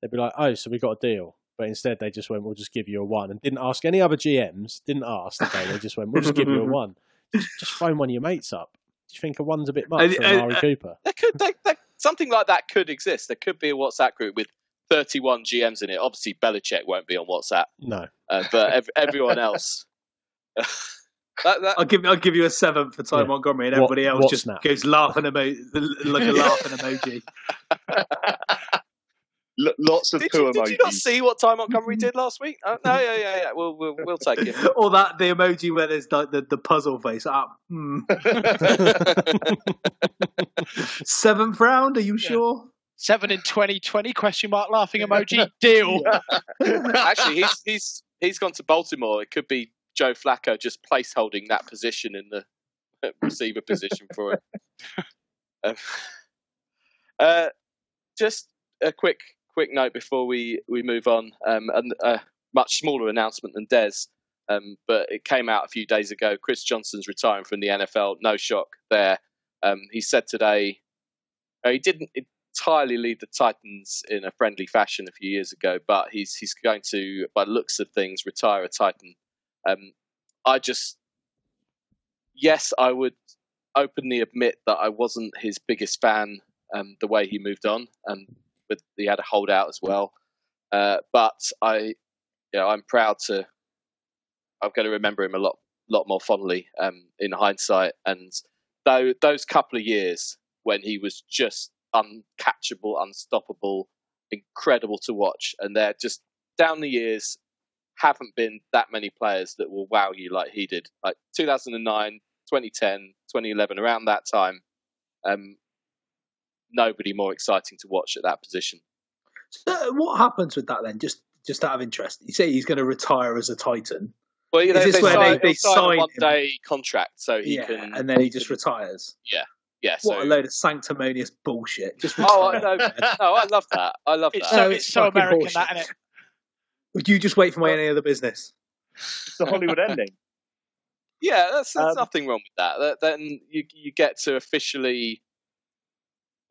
they'd be like, "Oh, so we got a deal." But instead, they just went, "We'll just give you a one," and didn't ask any other GMs. Didn't ask. Okay, they just went, "We'll just give you a one." Just, just phone one of your mates up. Do you think a one's a bit much I- for I- Amari I- Cooper? there could there, there, something like that could exist. There could be a WhatsApp group with 31 GMs in it. Obviously, Belichick won't be on WhatsApp, No. uh, but ev- everyone else. that, that, I'll give I'll give you a seven for Ty Yeah. Montgomery, and What- everybody else just snap? goes laughing emo- like a laughing emoji. L- lots of did, poo you, did you not see what Ty Montgomery did last week? Uh, no, yeah, yeah, yeah. We'll we'll, we'll take it. or that the emoji where there's like the, the puzzle face. Ah, hmm. Seventh round? Are you Yeah. sure? Seven in 2020, question mark, laughing emoji, deal. Actually, he's he's he's gone to Baltimore. It could be Joe Flacco just placeholding that position in the receiver position for it. Um, uh, just a quick quick note before we we move on. Um, and a much smaller announcement than Dez, um, but it came out a few days ago. Chris Johnson's retiring from the NFL. No shock there. Um, he said today uh, he didn't entirely leave the Titans in a friendly fashion a few years ago, but he's he's going to, by the looks of things, retire a Titan. Um, I just, yes, I would openly admit that I wasn't his biggest fan. Um, the way he moved on, and with he had a holdout as well. Uh, but I, you know, I'm proud to. I'm going to remember him a lot, lot more fondly um, in hindsight. And though those couple of years when he was just uncatchable, unstoppable, incredible to watch. And they're just down the years, haven't been that many players that will wow you like he did. Like 2009, 2010, 2011, around that time, um, nobody more exciting to watch at that position. So what happens with that then? Just just out of interest, you say he's going to retire as a Titan, Well, you know, Is they, where sign, they- they sign a sign him? one-day contract, so he yeah, can. and then he just retires. yeah, so, What a load of sanctimonious bullshit! Just Oh, I know. No, I love that. I love It's that. so, it's it's so American, bullshit. that, isn't it? Would you just wait for my any other business? It's the Hollywood ending. Yeah, that's, there's Um, nothing wrong with that. That- Then you you get to officially,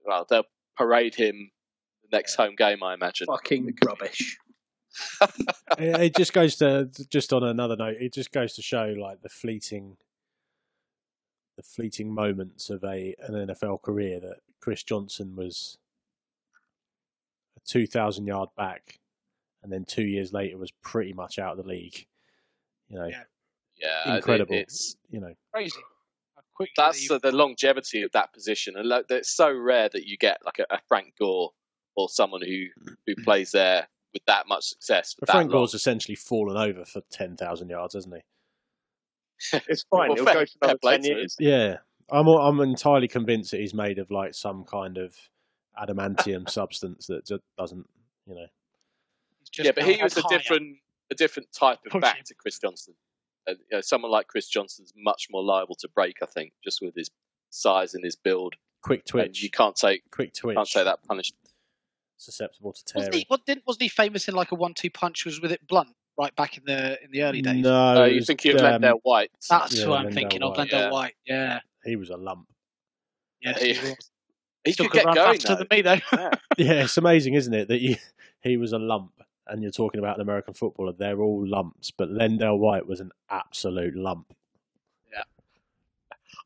well, they'll parade him the next home game, I imagine. Fucking rubbish. it, it just goes to just on another note. It just goes to show like the fleeting, the fleeting moments of a an NFL career that Chris Johnson was a two thousand yard back, and then two years later was pretty much out of the league. You know, Yeah. Yeah, it- incredible. it's you know, Crazy. How quickly that's they- the, the longevity of that position, and like, it's so rare that you get like a, a Frank Gore or someone who who mm. plays there with that much success. But Frank. Gore's essentially fallen over for ten thousand yards, hasn't he? It's fine. Well, It'll fair- go for another play ten years. Yeah, I'm I'm entirely convinced that he's made of like some kind of adamantium substance that just doesn't, you know. Just yeah, but he was a higher. different a different type of Push back him. to Chris Johnson. And, you know, someone like Chris Johnson's much more liable to break, I think, just with his size and his build. quick and twitch, you can't take quick twitch, can't say that punished. susceptible to Wasn't tearing. he, what, didn't, wasn't he famous in like a one-two punch? Was with it blunt right back in the in the early days? No, Uh, you think of um, Lendale White? That's Yeah, who I'm Lendale thinking of. White. Lendale Yeah. White. Yeah. he was a lump. Yes, He- he he Still could could get run going faster though. than me though. Yeah, it's amazing, isn't it, that you, he was a lump, and you're talking about an American footballer. They're all lumps, but Lendale White was an absolute lump. Yeah.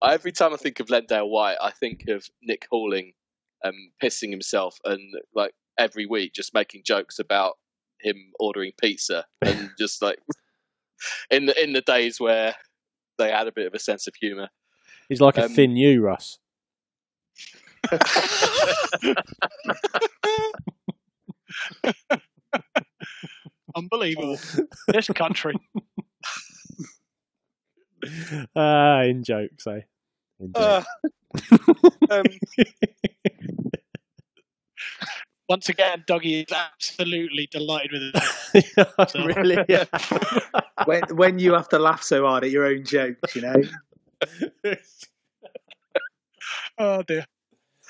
Every time I think of Lendale White, I think of Nick Halling um, pissing himself and like every week just making jokes about him ordering pizza and just like in the in the days where they had a bit of a sense of humour. He's like a Um, thin you, Russ. Unbelievable. this country. Ah, in jokes, eh? In Uh, um, Once again, Doggy is absolutely delighted with it. really? Yeah. when when you have to laugh so hard at your own jokes, you know. Oh dear.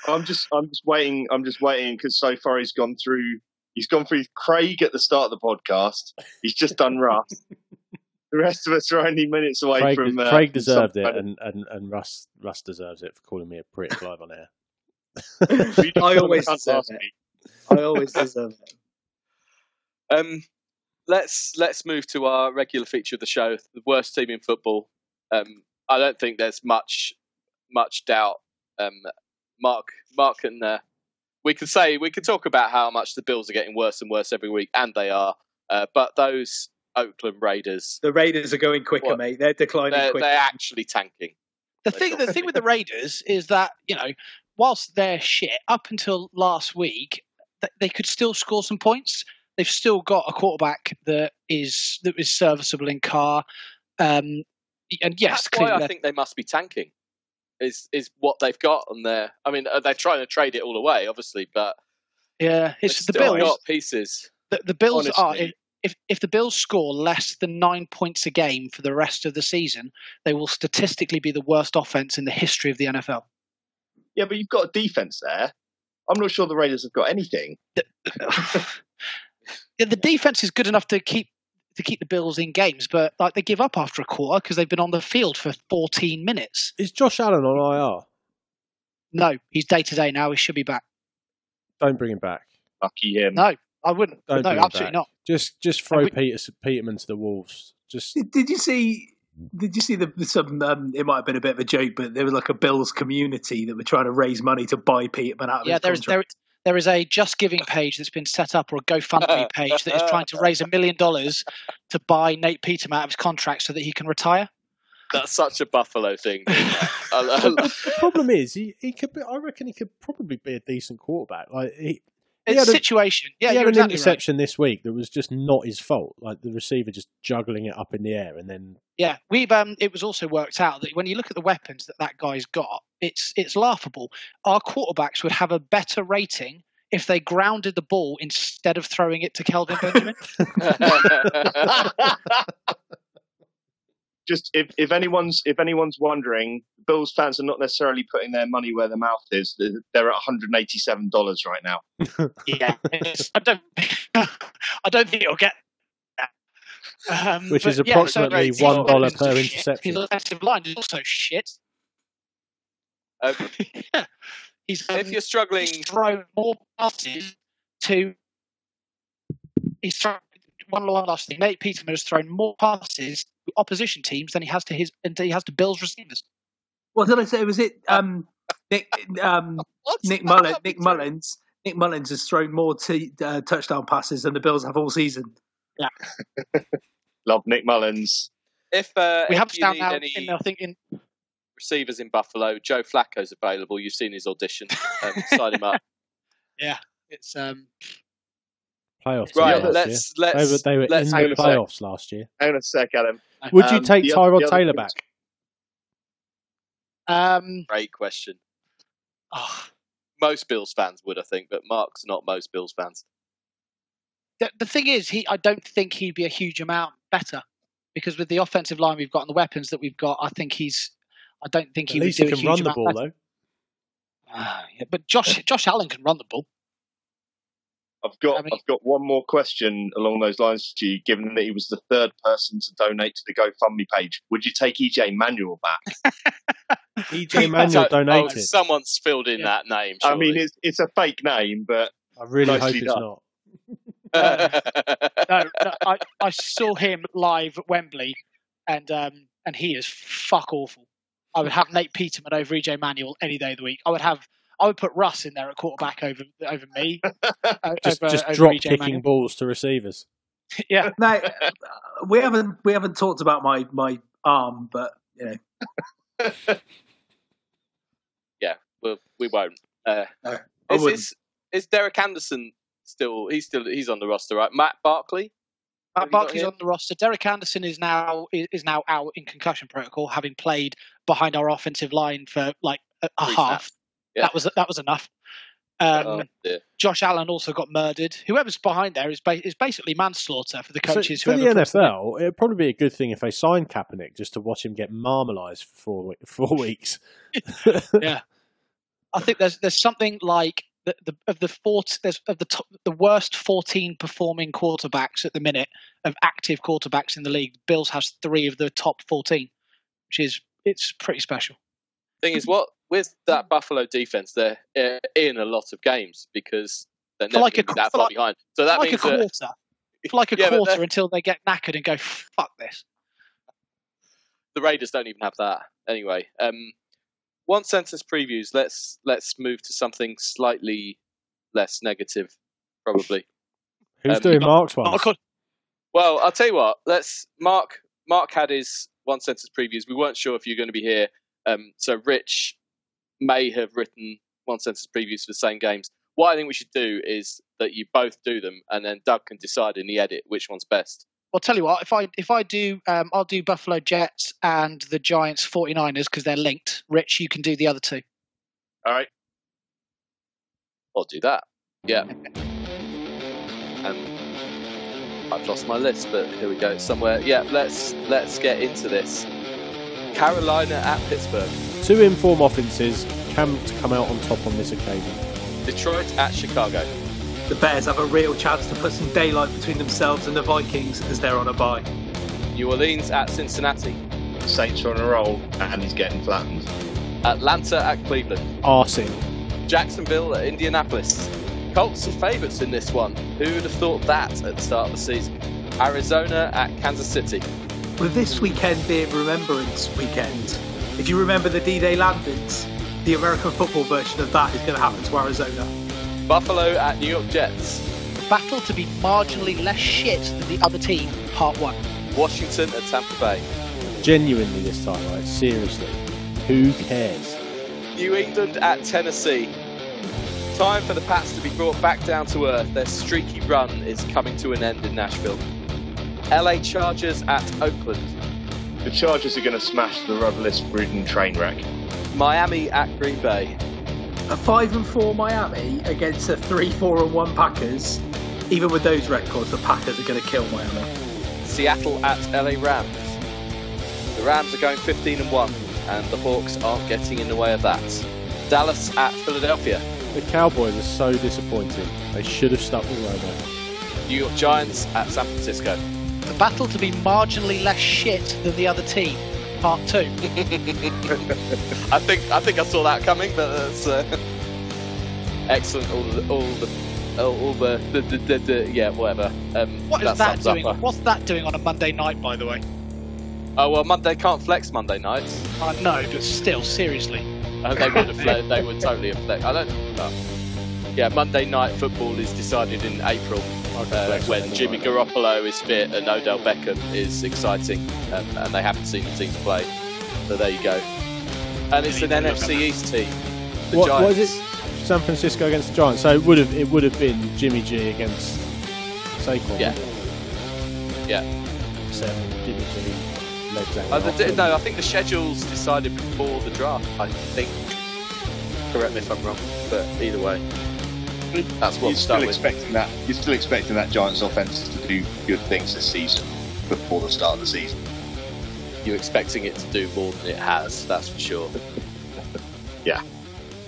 I'm just I'm just waiting. I'm just waiting because so far he's gone through. He's gone through Craig at the start of the podcast. He's just done Russ. the rest of us are only minutes away Craig, from. Uh, Craig deserved it, and, and, and Russ Russ deserves it for calling me a prick live on air. I always deserve it. me. I always deserve it. um, let's let's move to our regular feature of the show: the worst team in football. Um, I don't think there's much much doubt. Um, Mark, Mark, and uh, we can say we can talk about how much the Bills are getting worse and worse every week, and they are. Uh, but those Oakland Raiders, The Raiders are going quicker, What? mate. They're declining they're, quicker. they're actually tanking. The They thing, the thing with the Raiders is that you know, whilst they're shit, up until last week, they could still score some points. They've still got a quarterback that is that is serviceable in Carr, um, and yes, That's why clearly I think they must be tanking. Is is what they've got on there? I mean, uh, they're trying to trade it all away, obviously, but yeah, it's the Bills. got pieces. The, the Bills are if if the Bills score less than nine points a game for the rest of the season, they will statistically be the worst offense in the history of the NFL. Yeah, but you've got a defense there. I'm not sure the Raiders have got anything. Yeah, the defense is good enough to keep to keep the Bills in games, but like they give up after a quarter because they've been on the field for 14 minutes. Is Josh Allen on IR? No, he's day to day now. He should be back. Don't bring him back. Lucky him. No, I wouldn't. Don't no, bring him absolutely back. not. Just just throw we- Peters, Peterman to the wolves. Just Did, did you see? Did you see the some? Um, it might have been a bit of a joke, but there was like a Bills community that were trying to raise money to buy Peterman out of Yeah, his there is there there is a Just Giving page that's been set up or a GoFundMe page that is trying to raise a million dollars to buy Nate Peterman out of his contract so that he can retire. That's such a Buffalo thing. The problem is he, he could be, I reckon he could probably be a decent quarterback. Like he, He It's a- situation. Yeah, he had you're an exactly right. interception this week that was just not his fault. Like the receiver just juggling it up in the air and then Yeah, we've um, it was also worked out that when you look at the weapons that that guy's got, it's it's laughable. Our quarterbacks would have a better rating if they grounded the ball instead of throwing it to Kelvin Benjamin. Just if, if anyone's if anyone's wondering, Bills fans are not necessarily putting their money where their mouth is. They're they're at 187 dollars right now. yeah, I don't, I don't think it'll get. that. Um, Which is but yeah, so approximately $1 per shit. interception. His offensive line is also shit. Um, yeah. He's um, if you're struggling, he's thrown more passes to. He's thrown one one last thing. Nate Peterman has thrown more passes to opposition teams than he has to his than he has to Bills receivers. What did I say? Was it um, Nick um, what's Nick that Mullen? Nick to? Mullens. Nick Mullens has thrown more t- uh, touchdown passes than the Bills have all season. Yeah, love Nick Mullens. If uh, We if have you down need now any in I think in receivers in Buffalo, Joe Flacco's available. You've seen his audition. Um, sign him up. Yeah, it's um playoff team Right, last let's year. They were, let's they were in let's the hang on a sec. playoffs last year. Hang on a sec, Adam. Would you Um, take the Tyrod the other Taylor back? um great question. oh, Most Bills fans would, I think, but Mark's not most Bills fans. the, the thing is he I don't think he'd be a huge amount better because with the offensive line we've got and the weapons that we've got, I think he's I don't think At he would least do he a can huge run the amount ball better. though. Ah, yeah, but Josh Josh Allen can run the ball. I've got I mean- I've got one more question along those lines to you. Given that he was the third person to donate to the GoFundMe page, would you take EJ Manuel back? EJ Manuel So- donated. Oh, someone's filled in Yeah. that name. I mean, it's it's a fake name, but I really hope it's done. not. No, no I, I saw him live at Wembley, and um, and he is fuck awful. I would have Nate Peterman over EJ Manuel any day of the week. I would have I would put Russ in there at quarterback over over me. Just, over, just over drop EJ kicking Manuel. balls to receivers. Yeah, Now, uh, we haven't we haven't talked about my my arm, but you know, Yeah, Well, we won't. Uh, No, I is, wouldn't. is, is Derek Anderson still? He's still he's on the roster, right? Matt Barkley. Matt Barkley's on the roster. Derek Anderson is now is now out in concussion protocol, having played behind our offensive line for like a, a half. snaps. Yeah. That was that was enough. Um, oh, dear. Josh Allen also got murdered. Whoever's behind there is ba- is basically manslaughter for the coaches. So, coaches. for the whoever puts them in. NFL, it'd probably be a good thing if they signed Kaepernick just to watch him get marmalized for four, four weeks. Yeah, I think there's there's something like the, the of the four there's of the top, the worst 14 performing quarterbacks at the minute of active quarterbacks in the league. Bills has three of the top 14, which is it's pretty special. Thing is, what with that Buffalo defense, they're uh, in a lot of games because they're For never like a that far like- behind. So that like a means that quarter, for like a Yeah, quarter until they get knackered and go fuck this. the Raiders don't even have that anyway. Um, one sentence previews. Let's let's move to something slightly less negative, probably. Who's Um, doing you Mark's ones? God. Well, I'll tell you what. Let's Mark. Mark had his one sentence previews. We weren't sure if you're going to be here, um, so Rich may have written one sentence previews for the same games. What I think we should do is that you both do them, and then Doug can decide in the edit which one's best. Well, tell you what, if I if I do, um, I'll do Buffalo Jets and the Giants 49ers because they're linked. Rich, you can do the other two. all right. I'll do that. Yeah. And I've lost my list, but here we go. Somewhere. Yeah. Let's let's get into this. Carolina at Pittsburgh. Two inform offences can come out on top on this occasion. Detroit at Chicago. the Bears have a real chance to put some daylight between themselves and the Vikings as they're on a bye. New Orleans at Cincinnati. Saints are on a roll, and he's getting flattened. Atlanta at Cleveland. Arsing. Jacksonville at Indianapolis. Colts are favourites in this one. Who would have thought that at the start of the season? Arizona at Kansas City. With this weekend being Remembrance Weekend, if you remember the D-Day landings, the American football version of that is going to happen to Arizona. Buffalo at New York Jets. Battle to be marginally less shit than the other team. Part one. Washington at Tampa Bay. Genuinely this time, right? Seriously. Who cares? New England at Tennessee. Time for the Pats to be brought back down to earth. Their streaky run is coming to an end in Nashville. LA Chargers at Oakland. The Chargers are going to smash the rudderless Gruden train wreck. Miami at Green Bay. A five and four Miami against a three, four and one Packers. Even with those records, the Packers are going to kill Miami. Seattle at LA Rams. The Rams are going 15 and 1, and the Hawks aren't getting in the way of that. Dallas at Philadelphia. The Cowboys are so disappointing. They should have stuck with Romo. New York Giants at San Francisco. The battle to be marginally less shit than the other team. Part two. I think I think I saw that coming, but that's uh, excellent. All the all the all, all the, the, the, the, the yeah whatever. Um, What is that sums up doing? What's that doing on a Monday night, by the way? Oh well, Monday can't flex Monday nights. I know, but still, seriously. Uh, they would have fle- they would totally have flex. I don't. oh. Yeah, Monday night football is decided in April uh, when Jimmy. Garoppolo is fit and Odell Beckham is exciting, um, and they haven't seen the teams play. So there you go. And it's an Didn't even look NFC East team. The What, Giants. is it? San Francisco against the Giants. So it would have it would have been Jimmy G against Saquon. Yeah. Yeah. Except Jimmy G Uh, the, no, I think the schedule's decided before the draft. I think. Correct me if I'm wrong, but either way, that's what You're still start with. expecting that. You're still expecting that Giants offense to do good things this season before the start of the season. You're expecting it to do more than it has. That's for sure.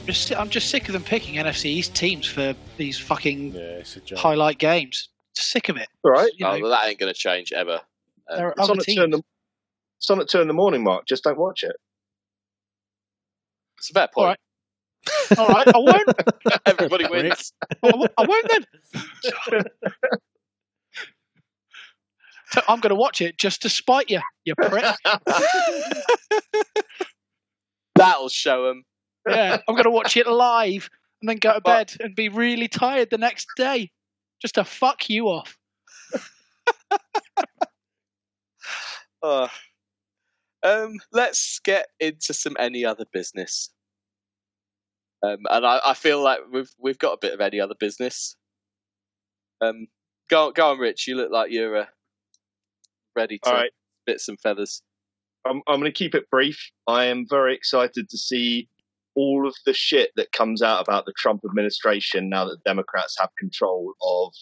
Just, I'm just sick of them picking NFC East teams for these fucking Yeah, it's a joke. highlight games. Sick of it. All right. You know, Oh, well, that ain't going to change ever. Um, there are It's other on, at two in teams. the, it's on at two in the morning, Mark. Just don't watch it. it's a fair point. right. All right, I won't. Everybody wins. I won't- I won't then. So I'm going to watch it just to spite you, you prick. That'll show them. Yeah, I'm going to watch it live and then go to But- bed and be really tired the next day just to fuck you off. Uh, um, let's get into some any other business. Um, and I, I feel like we've we've got a bit of any other business. Um, go go on, Rich. You look like you're uh, ready to right. spit some feathers. I'm, I'm going to keep it brief. I am very excited to see all of the shit that comes out about the Trump administration now that Democrats have control of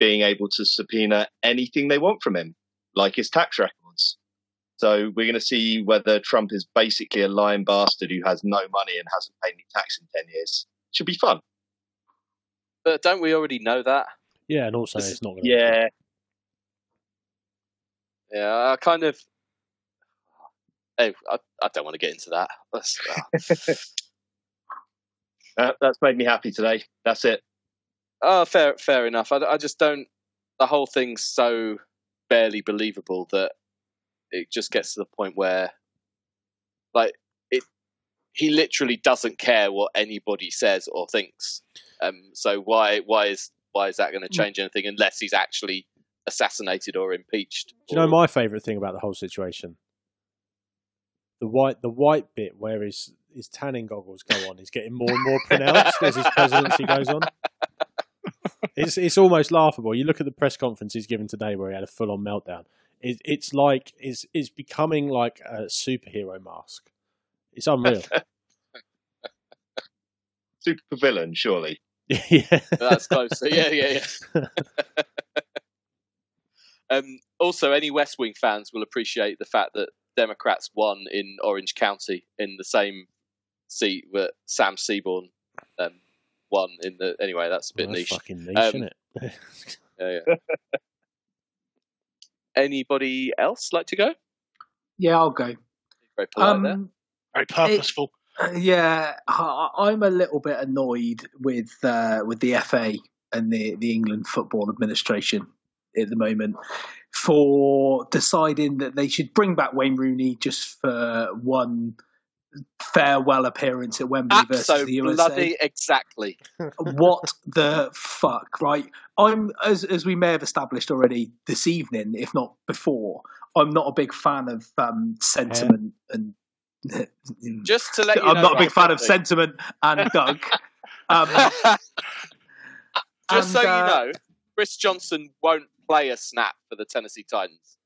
being able to subpoena anything they want from him, like his tax records. So we're going to see whether Trump is basically a lying bastard who has no money and hasn't paid any tax in 10 years. Should be fun. But don't we already know that? Yeah, and also This- it's not going to Yeah. Yeah, I kind of. Oh, I, I don't want to get into that. That's, uh, Uh, that's made me happy today. That's it. Oh, fair, fair enough. I, I just don't. The whole thing's so barely believable that it just gets to the point where, like, it. He literally doesn't care what anybody says or thinks. Um. So why, why is, why is that going to change anything unless he's actually assassinated or impeached? Do you know or- my favourite thing about the whole situation? The white, the white bit where his his tanning goggles go on is getting more and more pronounced as his presidency goes on. It's it's almost laughable. You look at the press conference he's given today, where he had a full on meltdown. It, it's like it's it's becoming like a superhero mask. It's unreal. Super villain, surely. yeah, That's closer. yeah, yeah, yeah. um, also, any West Wing fans will appreciate the fact that Democrats won in Orange County in the same seat that Sam Seaborn um, won in the. Anyway, that's a bit That's niche. fucking niche, Um, isn't it? Yeah, yeah. Anybody else like to go? Yeah, I'll go. Very polite there. Um, Very purposeful. Uh, yeah, I, I'm a little bit annoyed with uh, with the FA and the the England Football Administration at the moment for deciding that they should bring back Wayne Rooney just for one farewell appearance at Wembley versus the USA. bloody exactly. what the fuck, right? I'm as as we may have established already this evening, if not before. I'm not a big fan of um, sentiment and. Just to let you know, I'm not a big fan of sentiment and Doug. Um, Just so uh, you know, Chris Johnson won't play a snap for the Tennessee Titans.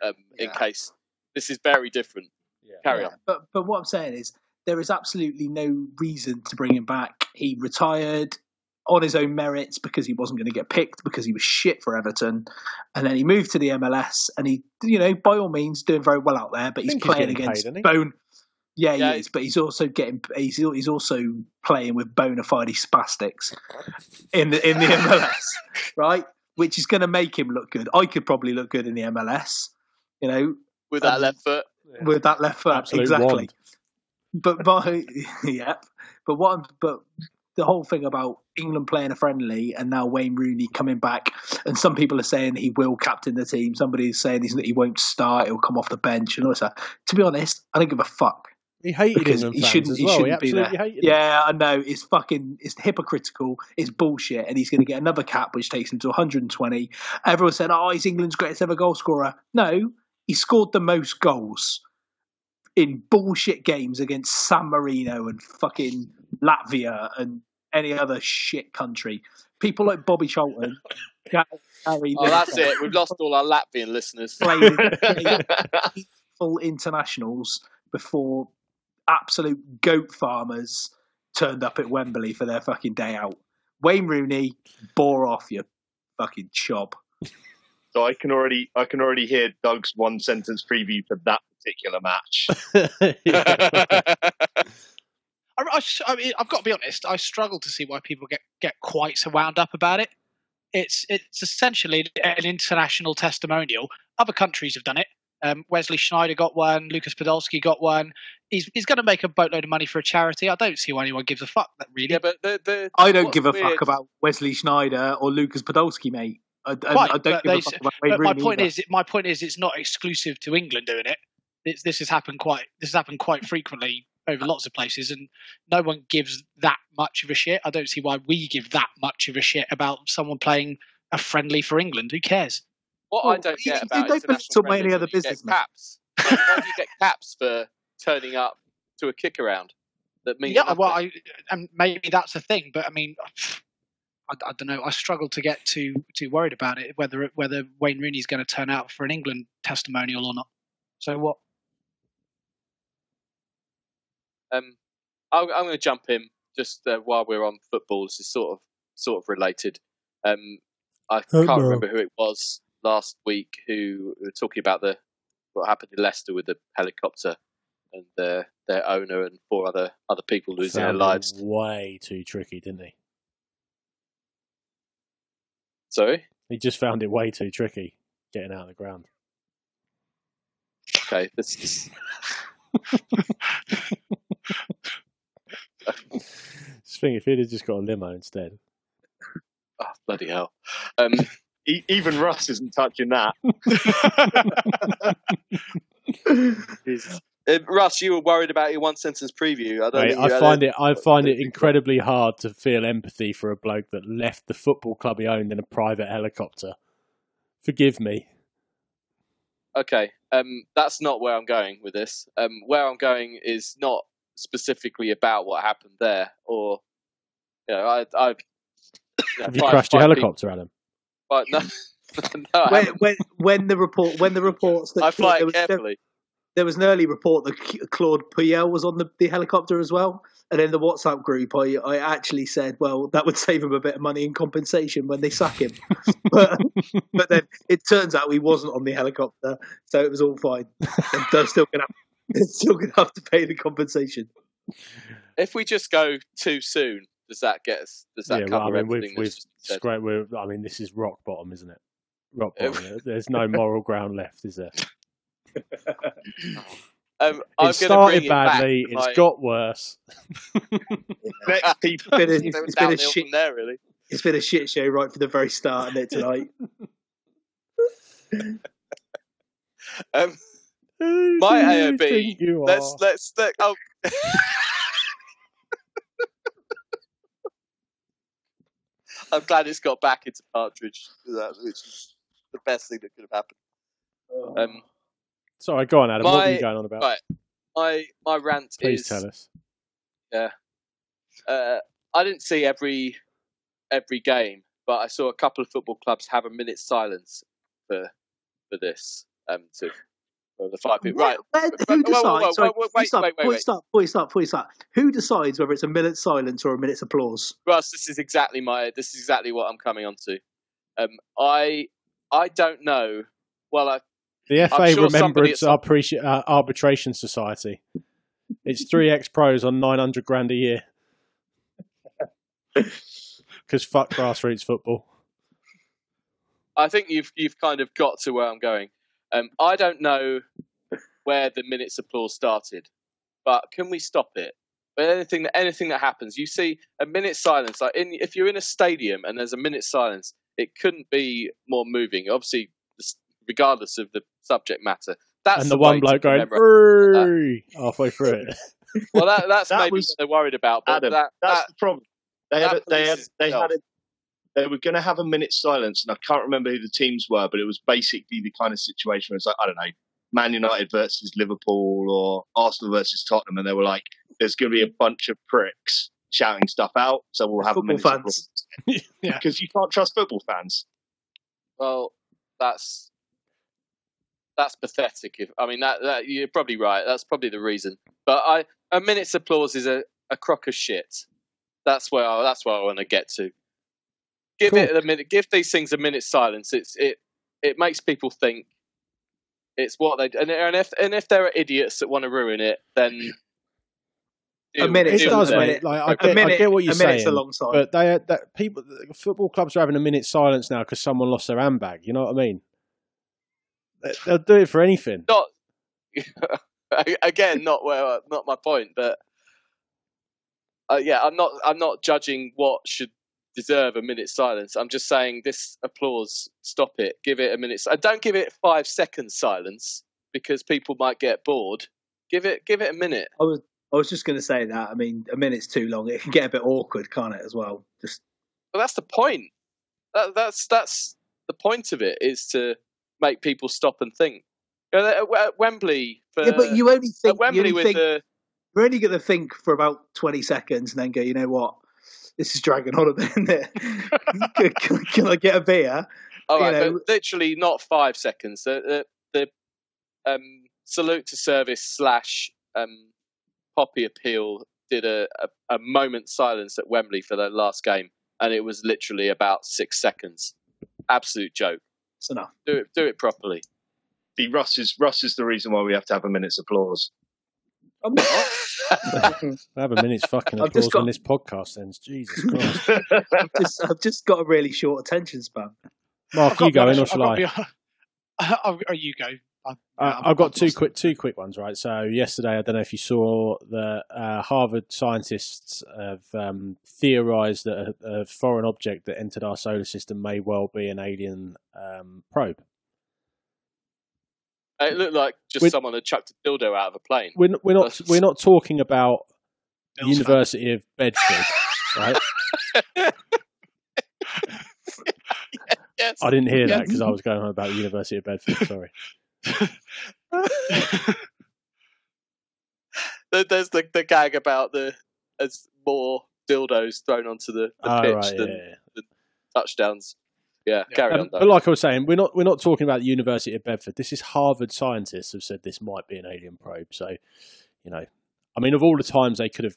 Um, In case this is very different. Carry yeah, on. But but what I'm saying is there is absolutely no reason to bring him back. He retired on his own merits because he wasn't going to get picked because he was shit for Everton, and then he moved to the MLS and he, you know, by all means, doing very well out there. But he's think he's playing against paid, he? bone. Yeah, Yeah, he is, but he's also getting he's he's also playing with bona fide spastics in the in the MLS, right? Which is going to make him look good. I could probably look good in the MLS, you know, With that Um, left foot. With that left foot. Absolute exactly. wand. But but yeah, but what? But the whole thing about England playing a friendly and now Wayne Rooney coming back, and some people are saying he will captain the team. Somebody's saying he's, he won't start. He'll come off the bench and all that. To be honest, I don't give a fuck. He hated Because England he shouldn't- as he well. He shouldn't be there. Yeah, I know. It's fucking, it's hypocritical. It's bullshit. And he's going to get another cap, which takes him to 120. Everyone said, oh, he's England's greatest ever goal scorer. No, he scored the most goals in bullshit games against San Marino and fucking Latvia and any other shit country. People like Bobby Charlton, Gary Oh, that's it. We've lost all our Latvian listeners. played, played full internationals before absolute goat farmers turned up at Wembley for their fucking day out. Wayne Rooney bore off your fucking chob. So I can already I can already hear Doug's one sentence preview for that particular match. I, I, I mean, I've got to be honest. I struggle to see why people get get quite so wound up about it. It's it's essentially an international testimonial. Other countries have done it. Um, Wesley Sneijder got one. Lucas Podolski got one. He's he's going to make a boatload of money for a charity. I don't see why anyone gives a fuck. That really. Yeah, but the, the I don't give a weird- fuck about Wesley Sneijder or Lucas Podolski, mate. I, I- Quite, I don't give they- fuck about Wayne But my point either. is, my point is, it's not exclusive to England doing it. It's, this has happened quite. This has happened quite frequently over lots of places, and no one gives that much of a shit. I don't see why we give that much of a shit about someone playing a friendly for England. Who cares? What I don't you- get you about don't international talk about any other is you get business, mate. caps. Like, why do you get caps for turning up to a kick around? That means yeah, nothing? well, I, and maybe that's a thing, but I mean, I, I don't know. I struggle to get too too worried about it whether whether Wayne Rooney's going to turn out for an England testimonial or not. So what? Um, I'm, I'm going to jump in just uh, while we're on football. This is sort of sort of related. Um, I can't Hello. remember who it was last week who were talking about the what happened in Leicester with the helicopter and their their owner and four other other people losing their Found it lives. Way too tricky, didn't he? Sorry. He just found it way too tricky getting out of the ground. Okay. This is Just think if he'd have just got a limo instead. oh, bloody hell. Um, E- even Russ isn't touching that. uh, Russ, you were worried about your one sentence preview. I don't Mate, think I find it. I find it incredibly hard to feel empathy for a bloke that left the football club he owned in a private helicopter. Forgive me. Okay, um, that's not where I'm going with this. Um, where I'm going is not specifically about what happened there, or you know, I, I you know, Have you five- crashed your five helicopter, Adam? but no, no, when, when, when the report, when the reports that I fly it was, there, carefully. There was an early report that Claude Puel was on the, the helicopter as well, and in the WhatsApp group, I, I actually said, well, that would save him a bit of money in compensation when they sack him. but, but then it turns out he wasn't on the helicopter, so it was all fine. And they're still gonna they're still gonna have to pay the compensation. If we just go too soon, does that get us? Does that yeah, well, I cover mean, we've, everything? we've that's just been said? scraped. We're, I mean, this is rock bottom, isn't it? Rock bottom. There's no moral ground left, is there? Um, It I'm started bring it back badly. to It's my- got worse. Next people. Been a, It was it's been a shit there, really. it's been a shit show right from the very start of it tonight. Um, My do you AOB, think you let's are? let's let, oh. I'm glad it's got back into Partridge, that, which is the best thing that could have happened. Um, Sorry, go on, Adam. what are you going on about? right. my my rant Please is tell us. Yeah, uh, I didn't see every every game, but I saw a couple of football clubs have a minute's silence for for this. Um, to for the five people. Right, Where, who whoa, whoa, decides? sorry, whoa, wait, before you wait, wait, wait. start, before start, before start, who decides whether it's a minute's silence or a minute's applause? Russ, this is exactly my this is exactly what I'm coming on to. Um, I I don't know. Well, I, The FA sure Remembrance Arbitra- uh, Arbitration Society. It's three ex pros on 900 grand a year. Because fuck grassroots football. I think you've you've kind of got to where I'm going. Um, I don't know where the minutes applause started, but can we stop it? But anything that anything that happens, you see a minute silence. Like in, if you're in a stadium and there's a minute silence, it couldn't be more moving. Obviously, regardless of the subject matter. That's and the the one bloke going, commemorate- halfway through it. Well, that, that's That maybe was- what they're worried about. But Adam, that, That's that the problem. They had, a, they had, they itself. had a, they were going to have a minute's silence, and I can't remember who the teams were, but it was basically the kind of situation where it's like I don't know, Man United versus Liverpool or Arsenal versus Tottenham, and they were like, "There's going to be a bunch of pricks shouting stuff out, so we'll have Football a minute's fans. applause." Yeah. because you can't trust football fans. Well, that's that's pathetic. If I mean that, that you're probably right. That's probably the reason. But I a minute's applause is a, a crock of shit. That's where I, that's where I want to get to. Give Cool. it a minute. Give these things a minute's silence. It's it it makes people think. It's what they and, and if and if there are idiots that want to ruin it, then A minute. It does, a mate. minute. Like I a get, minute, I get what you're a minute's saying, alongside. but they that people football clubs are having a minute silence now because someone lost their handbag. You know what I mean? They- They'll do it for anything. not again not where not my point but uh, yeah i'm not i'm not judging what should deserve a minute's silence i'm just saying this applause stop it give it a minute uh, don't give it five seconds silence because people might get bored give it give it a minute I was I was just going to say that. I mean, a minute's too long. It can get a bit awkward, can't it? As well. Just but that's the point that, that's that's the point of it is to make people stop and think at- wembley for, yeah, but you only think you only with think, the, you're only going to think for about twenty seconds and then go. You know what? This is dragging on a bit. Isn't it? can, can- can I get a beer? All you right, know- but literally not five seconds. The the, the um, salute to service slash um, poppy appeal did a, a, a moment silence at Wembley for their last game, and it was literally about six seconds. Absolute joke. It's enough. Do it do it properly. See, Russ is Russ is the reason why we have to have a minute's applause. I'm not. I have a minute's fucking I've applause just got- when this podcast ends. Jesus Christ, I've just, I've just got a really short attention span. Mark, I've you to be go in or shall I've I? got to be- oh, you go. I'm- Uh, I'm- I've got two quick two quick ones, right? So yesterday, I don't know if you saw the uh, Harvard scientists have um, theorized that a, a foreign object that entered our solar system may well be an alien um, probe. It looked like just With- someone had chucked a dildo out of a plane. We're, we're not we're not talking about the University of Bedford, right? Yes. I didn't hear that because I was going on about the University of Bedford. Sorry. There- There's the, the gag about the as more dildos thrown onto the, the Oh, pitch right, yeah, than yeah. touchdowns. Yeah, Yeah. carry Um, on. but like I was saying, we're not we're not talking about the University of Bedford. This is Harvard scientists have said this might be an alien probe. So, you know, I mean, of all the times they could have,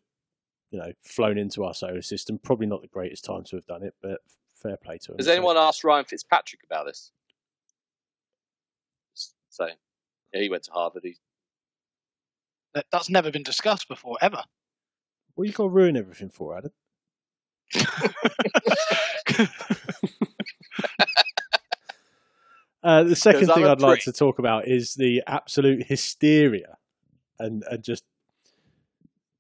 you know, flown into our solar system, probably not the greatest time to have done it. But fair play to them. Has So- anyone asked Ryan Fitzpatrick about this? So, yeah, he went to Harvard. He, That- That's never been discussed before, ever. Well, you got to ruin everything for Adam. Uh, the second 'Cause I'm thing a I'd like to talk about is the absolute hysteria and, and just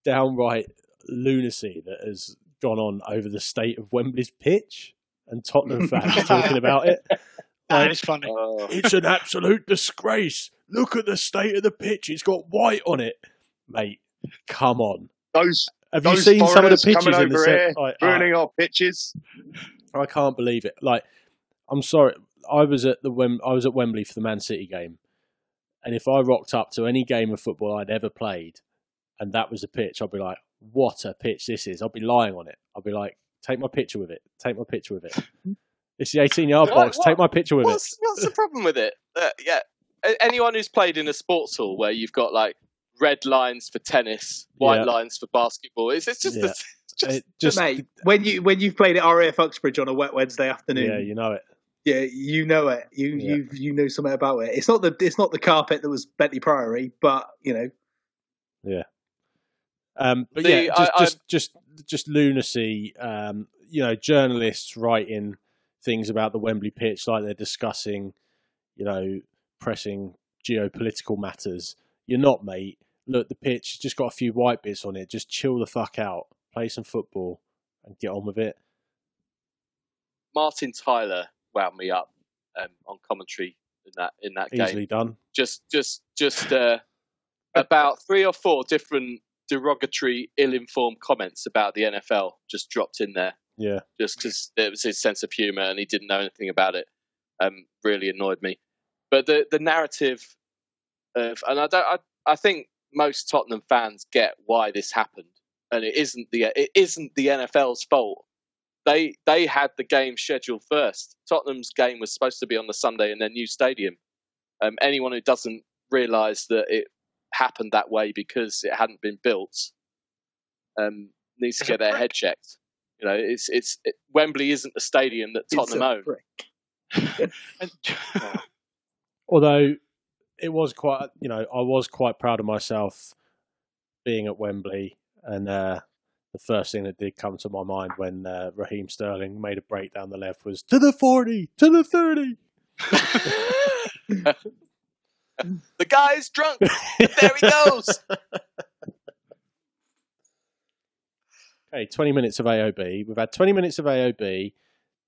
downright lunacy that has gone on over the state of Wembley's pitch and Tottenham fans talking about it. That Like, is funny. oh, it's an absolute disgrace. Look at the state of the pitch. It's got white on it. Mate, come on. Those Have you seen some of the pitches in the over set? here, Like, uh, ruining our pitches. I can't believe it. Like, I'm sorry. I was at the Wem- I was at Wembley for the Man City game, and if I rocked up to any game of football I'd ever played, and that was the pitch, I'd be like, "What a pitch this is!" I'd be lying on it. I'd be like, "Take my picture with it. Take my picture with it. It's the 18 yard box. what- Take my picture with what's, what's the problem with it? Uh, yeah, anyone who's played in a sports hall where you've got like red lines for tennis, white Yeah. lines for basketball, it's, it's just, Yeah. it's it. just It just, Mate, when you when you've played at RAF Uxbridge on a wet Wednesday afternoon, yeah, you know it. yeah, you know it. You Yeah. you you know something about it. It's not the it's not the carpet that was Bentley Priory, but you know, Um, but The- yeah, just, I- just just just lunacy. Um, you know, journalists writing things about the Wembley pitch like they're discussing, you know, pressing geopolitical matters. You're not, mate. Look, the pitch just got a few white bits on it. Just chill the fuck out, play some football, and get on with it. Martin Tyler wound me up um, on commentary in that in that game. Easily done. Just just just uh, about three or four different derogatory, ill-informed comments about the NFL just dropped in there. Yeah, just because it was his sense of humour and he didn't know anything about it, um, really annoyed me. But the the narrative of, and I don't, I, I think most Tottenham fans get why this happened, and it isn't the it isn't the NFL's fault. They they had the game scheduled first. Tottenham's game was supposed to be on the Sunday in their new stadium. Um, anyone who doesn't realise that it happened that way because it hadn't been built um, needs to get their head checked. You know, it's it's it, Wembley isn't the stadium that it's Tottenham own. And- although it was quite, you know, I was quite proud of myself being at Wembley And uh, the first thing that did come to my mind when uh, Raheem Sterling made a break down the left was to the 40, to the 30. the guy's drunk. there he goes. Okay, 20 minutes of AOB. We've had 20 minutes of AOB,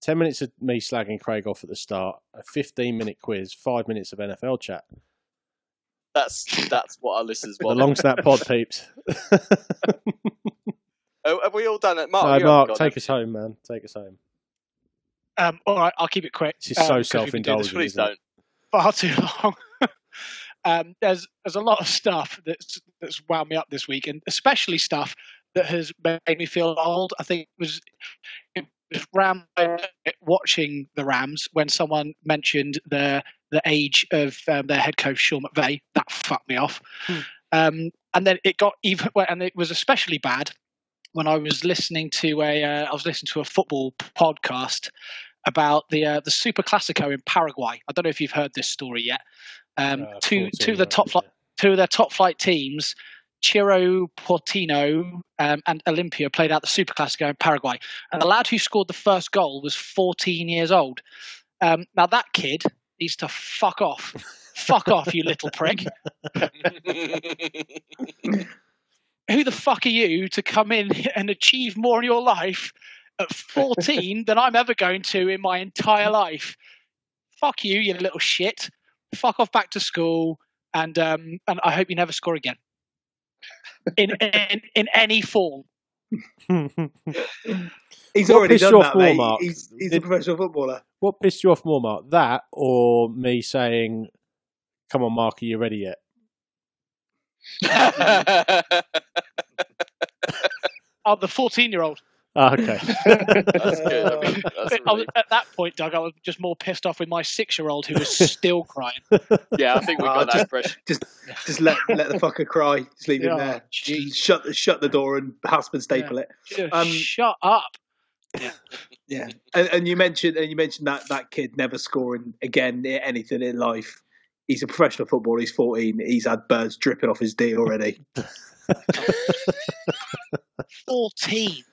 10 minutes of me slagging Craig off at the start, a 15 minute quiz, five minutes of NFL chat. That's that's what our listeners The want. long snap pod peeps. Oh, have we all done it, Mark? No, Mark, take have us home, man. Take us home. Um, all right, I'll keep it quick. This is um, so 'cause we've been doing self this you? Please indulgent. don't. far too long. um, there's there's a lot of stuff that's that's wound me up this week, and especially stuff that has made me feel old. I think it was it was Ram watching the Rams when someone mentioned the the age of um, their head coach Sean McVay. That fucked me off. Hmm. Um, and then it got even, and it was especially bad when I was listening to a uh, I was listening to a football podcast about the uh, the Super Classico in Paraguay. I don't know if you've heard this story yet. Um, Uh, two two of the top flight two of their top flight teams, Cerro Porteño um, and Olimpia, played out the Super Classico in Paraguay. And the lad who scored the first goal was 14 years old. Um, now that kid needs to fuck off. fuck off, you little prick. Who the fuck are you to come in and achieve more in your life at 14 than I'm ever going to in my entire life? Fuck you, you little shit. Fuck off back to school, and um, and I hope you never score again. In in, in any form. He's What already done off that, more, mate. Mark? He's, he's a professional footballer. what pissed you off more, Mark? That or me saying, "Come on, Mark, are you ready yet?" Oh, the 14 year old. Ah, okay. That's good. I mean, that's really- at that point, Doug, I was just more pissed off with my six year old who was still crying. yeah, I think we Oh, got that just- impression. Just, just let let the fucker cry. Just leave him Oh, there. jeez. Shut the shut the door and husband and staple it. Just Um, shut up. Yeah, and, and you mentioned and you mentioned that that kid never scoring again i- anything in life. He's a professional footballer. He's 14. He's had birds dripping off his D already. 14.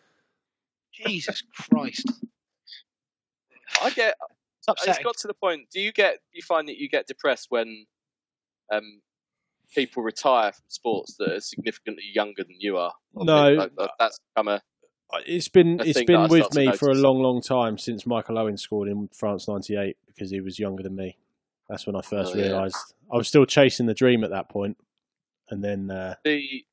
Jesus Christ. I get. It's It's upsetting. got to the point. Do you get? You find that you get depressed when um, people retire from sports that are significantly younger than you are? No. like that's become a. It's been I it's think that I been with me for a long, long time since Michael Owen scored in France '98 because he was younger than me. That's when I first Oh, yeah. realised I was still chasing the dream at that point. point, and then uh, the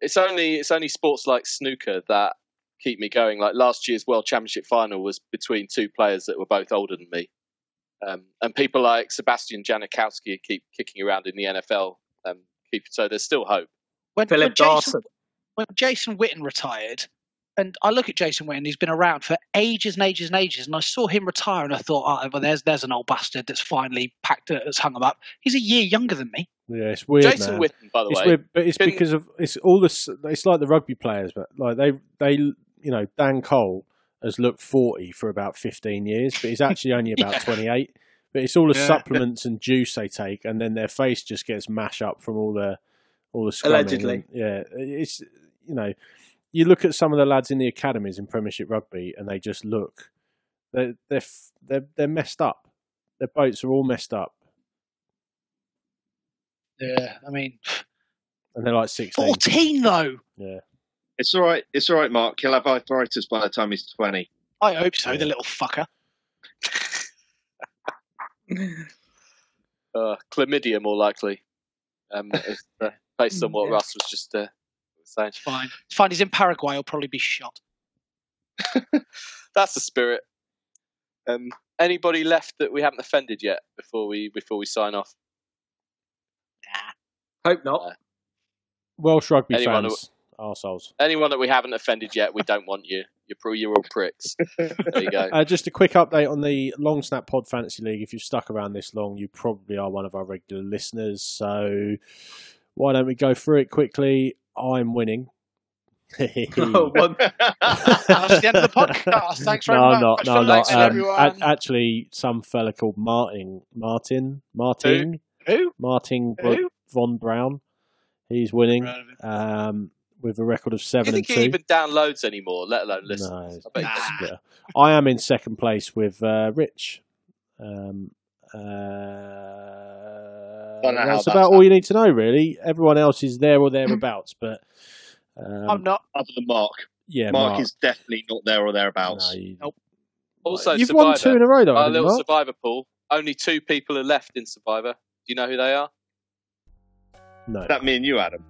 it's only it's only sports like snooker that keep me going. Like last year's World Championship final was between two players that were both older than me, um, and people like Sebastian Janikowski keep kicking around in the NFL. Um, keep, so there's still hope. when, Philip when, Jason, Dawson. when Jason Witten retired, and I look at Jason Witten, he's been around for ages and ages and ages, and I saw him retire, and I thought, oh, well, there's there's an old bastard that's finally packed, it, that's hung him up. He's a year younger than me. yeah, it's weird, Jason man. Witten, by the It's way, weird, but it's can- because of it's all this. It's like the rugby players, but like they they you know Dan Cole has looked forty for about fifteen years, but he's actually only about Yeah. twenty eight. But it's all the Yeah. supplements and juice they take, and then their face just gets mashed up from all the all the scrumming. Allegedly. Yeah, it's you know you look at some of the lads in the academies in Premiership rugby, and they just look they're they're they're, they're messed up. Their boats are all messed up, Yeah, I mean, and they're like sixteen. 14 though. Yeah. It's all right. It's all right, Mark. He'll have arthritis by the time he's twenty. I hope so, the little fucker. uh, chlamydia more likely, um, if, uh, based on what Yeah. Russ was just uh, saying. It's fine. It's fine. He's in Paraguay. He'll probably be shot. That's the spirit. Um, anybody left that we haven't offended yet before we before we sign off? Hope not. Welsh rugby Anyone who- fans, arseholes. Anyone that we haven't offended yet, we don't want you. You're pro- you're all pricks. There you go. Uh, just a quick update on the Long Snap Pod Fantasy League. If you've stuck around this long, you probably are one of our regular listeners. So why don't we go through it quickly? I'm winning. Oh, one- That's the end of the podcast. Thanks very no, much. not, no, not. Um, a- actually, some fella called Martin, Martin, Martin, Who? Martin Who? von Brown. He's winning. Um, with a record of Do seven you think and he two. even downloads anymore, let alone listens? No, I Nah. I am in second place with uh, Rich. Um, uh, Don't know how that's that's about all you need to know, really. Everyone else is there or thereabouts, but um, I'm not. Other than Mark, yeah, Mark, Mark is definitely not there or no, thereabouts. you- Nope. Also, you've Survivor. won two in a row, though, Our little Mark? Survivor pool. Only two people are left in Survivor. Do you know who they are? No. That me and you, Adam.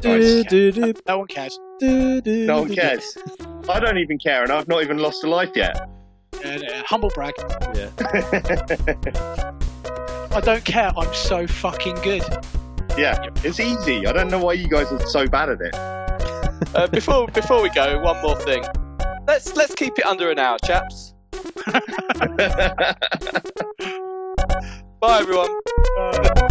Do, do, do, No one cares. do, do, No one cares. I don't even care, and I've not even lost a life yet. Yeah, yeah, humble brag. Yeah. I don't care. I'm so fucking good. yeah, it's easy. I don't know why you guys are so bad at it. Uh, before before we go, one more thing. Let's let's keep it under an hour, chaps. Bye, everyone. Uh,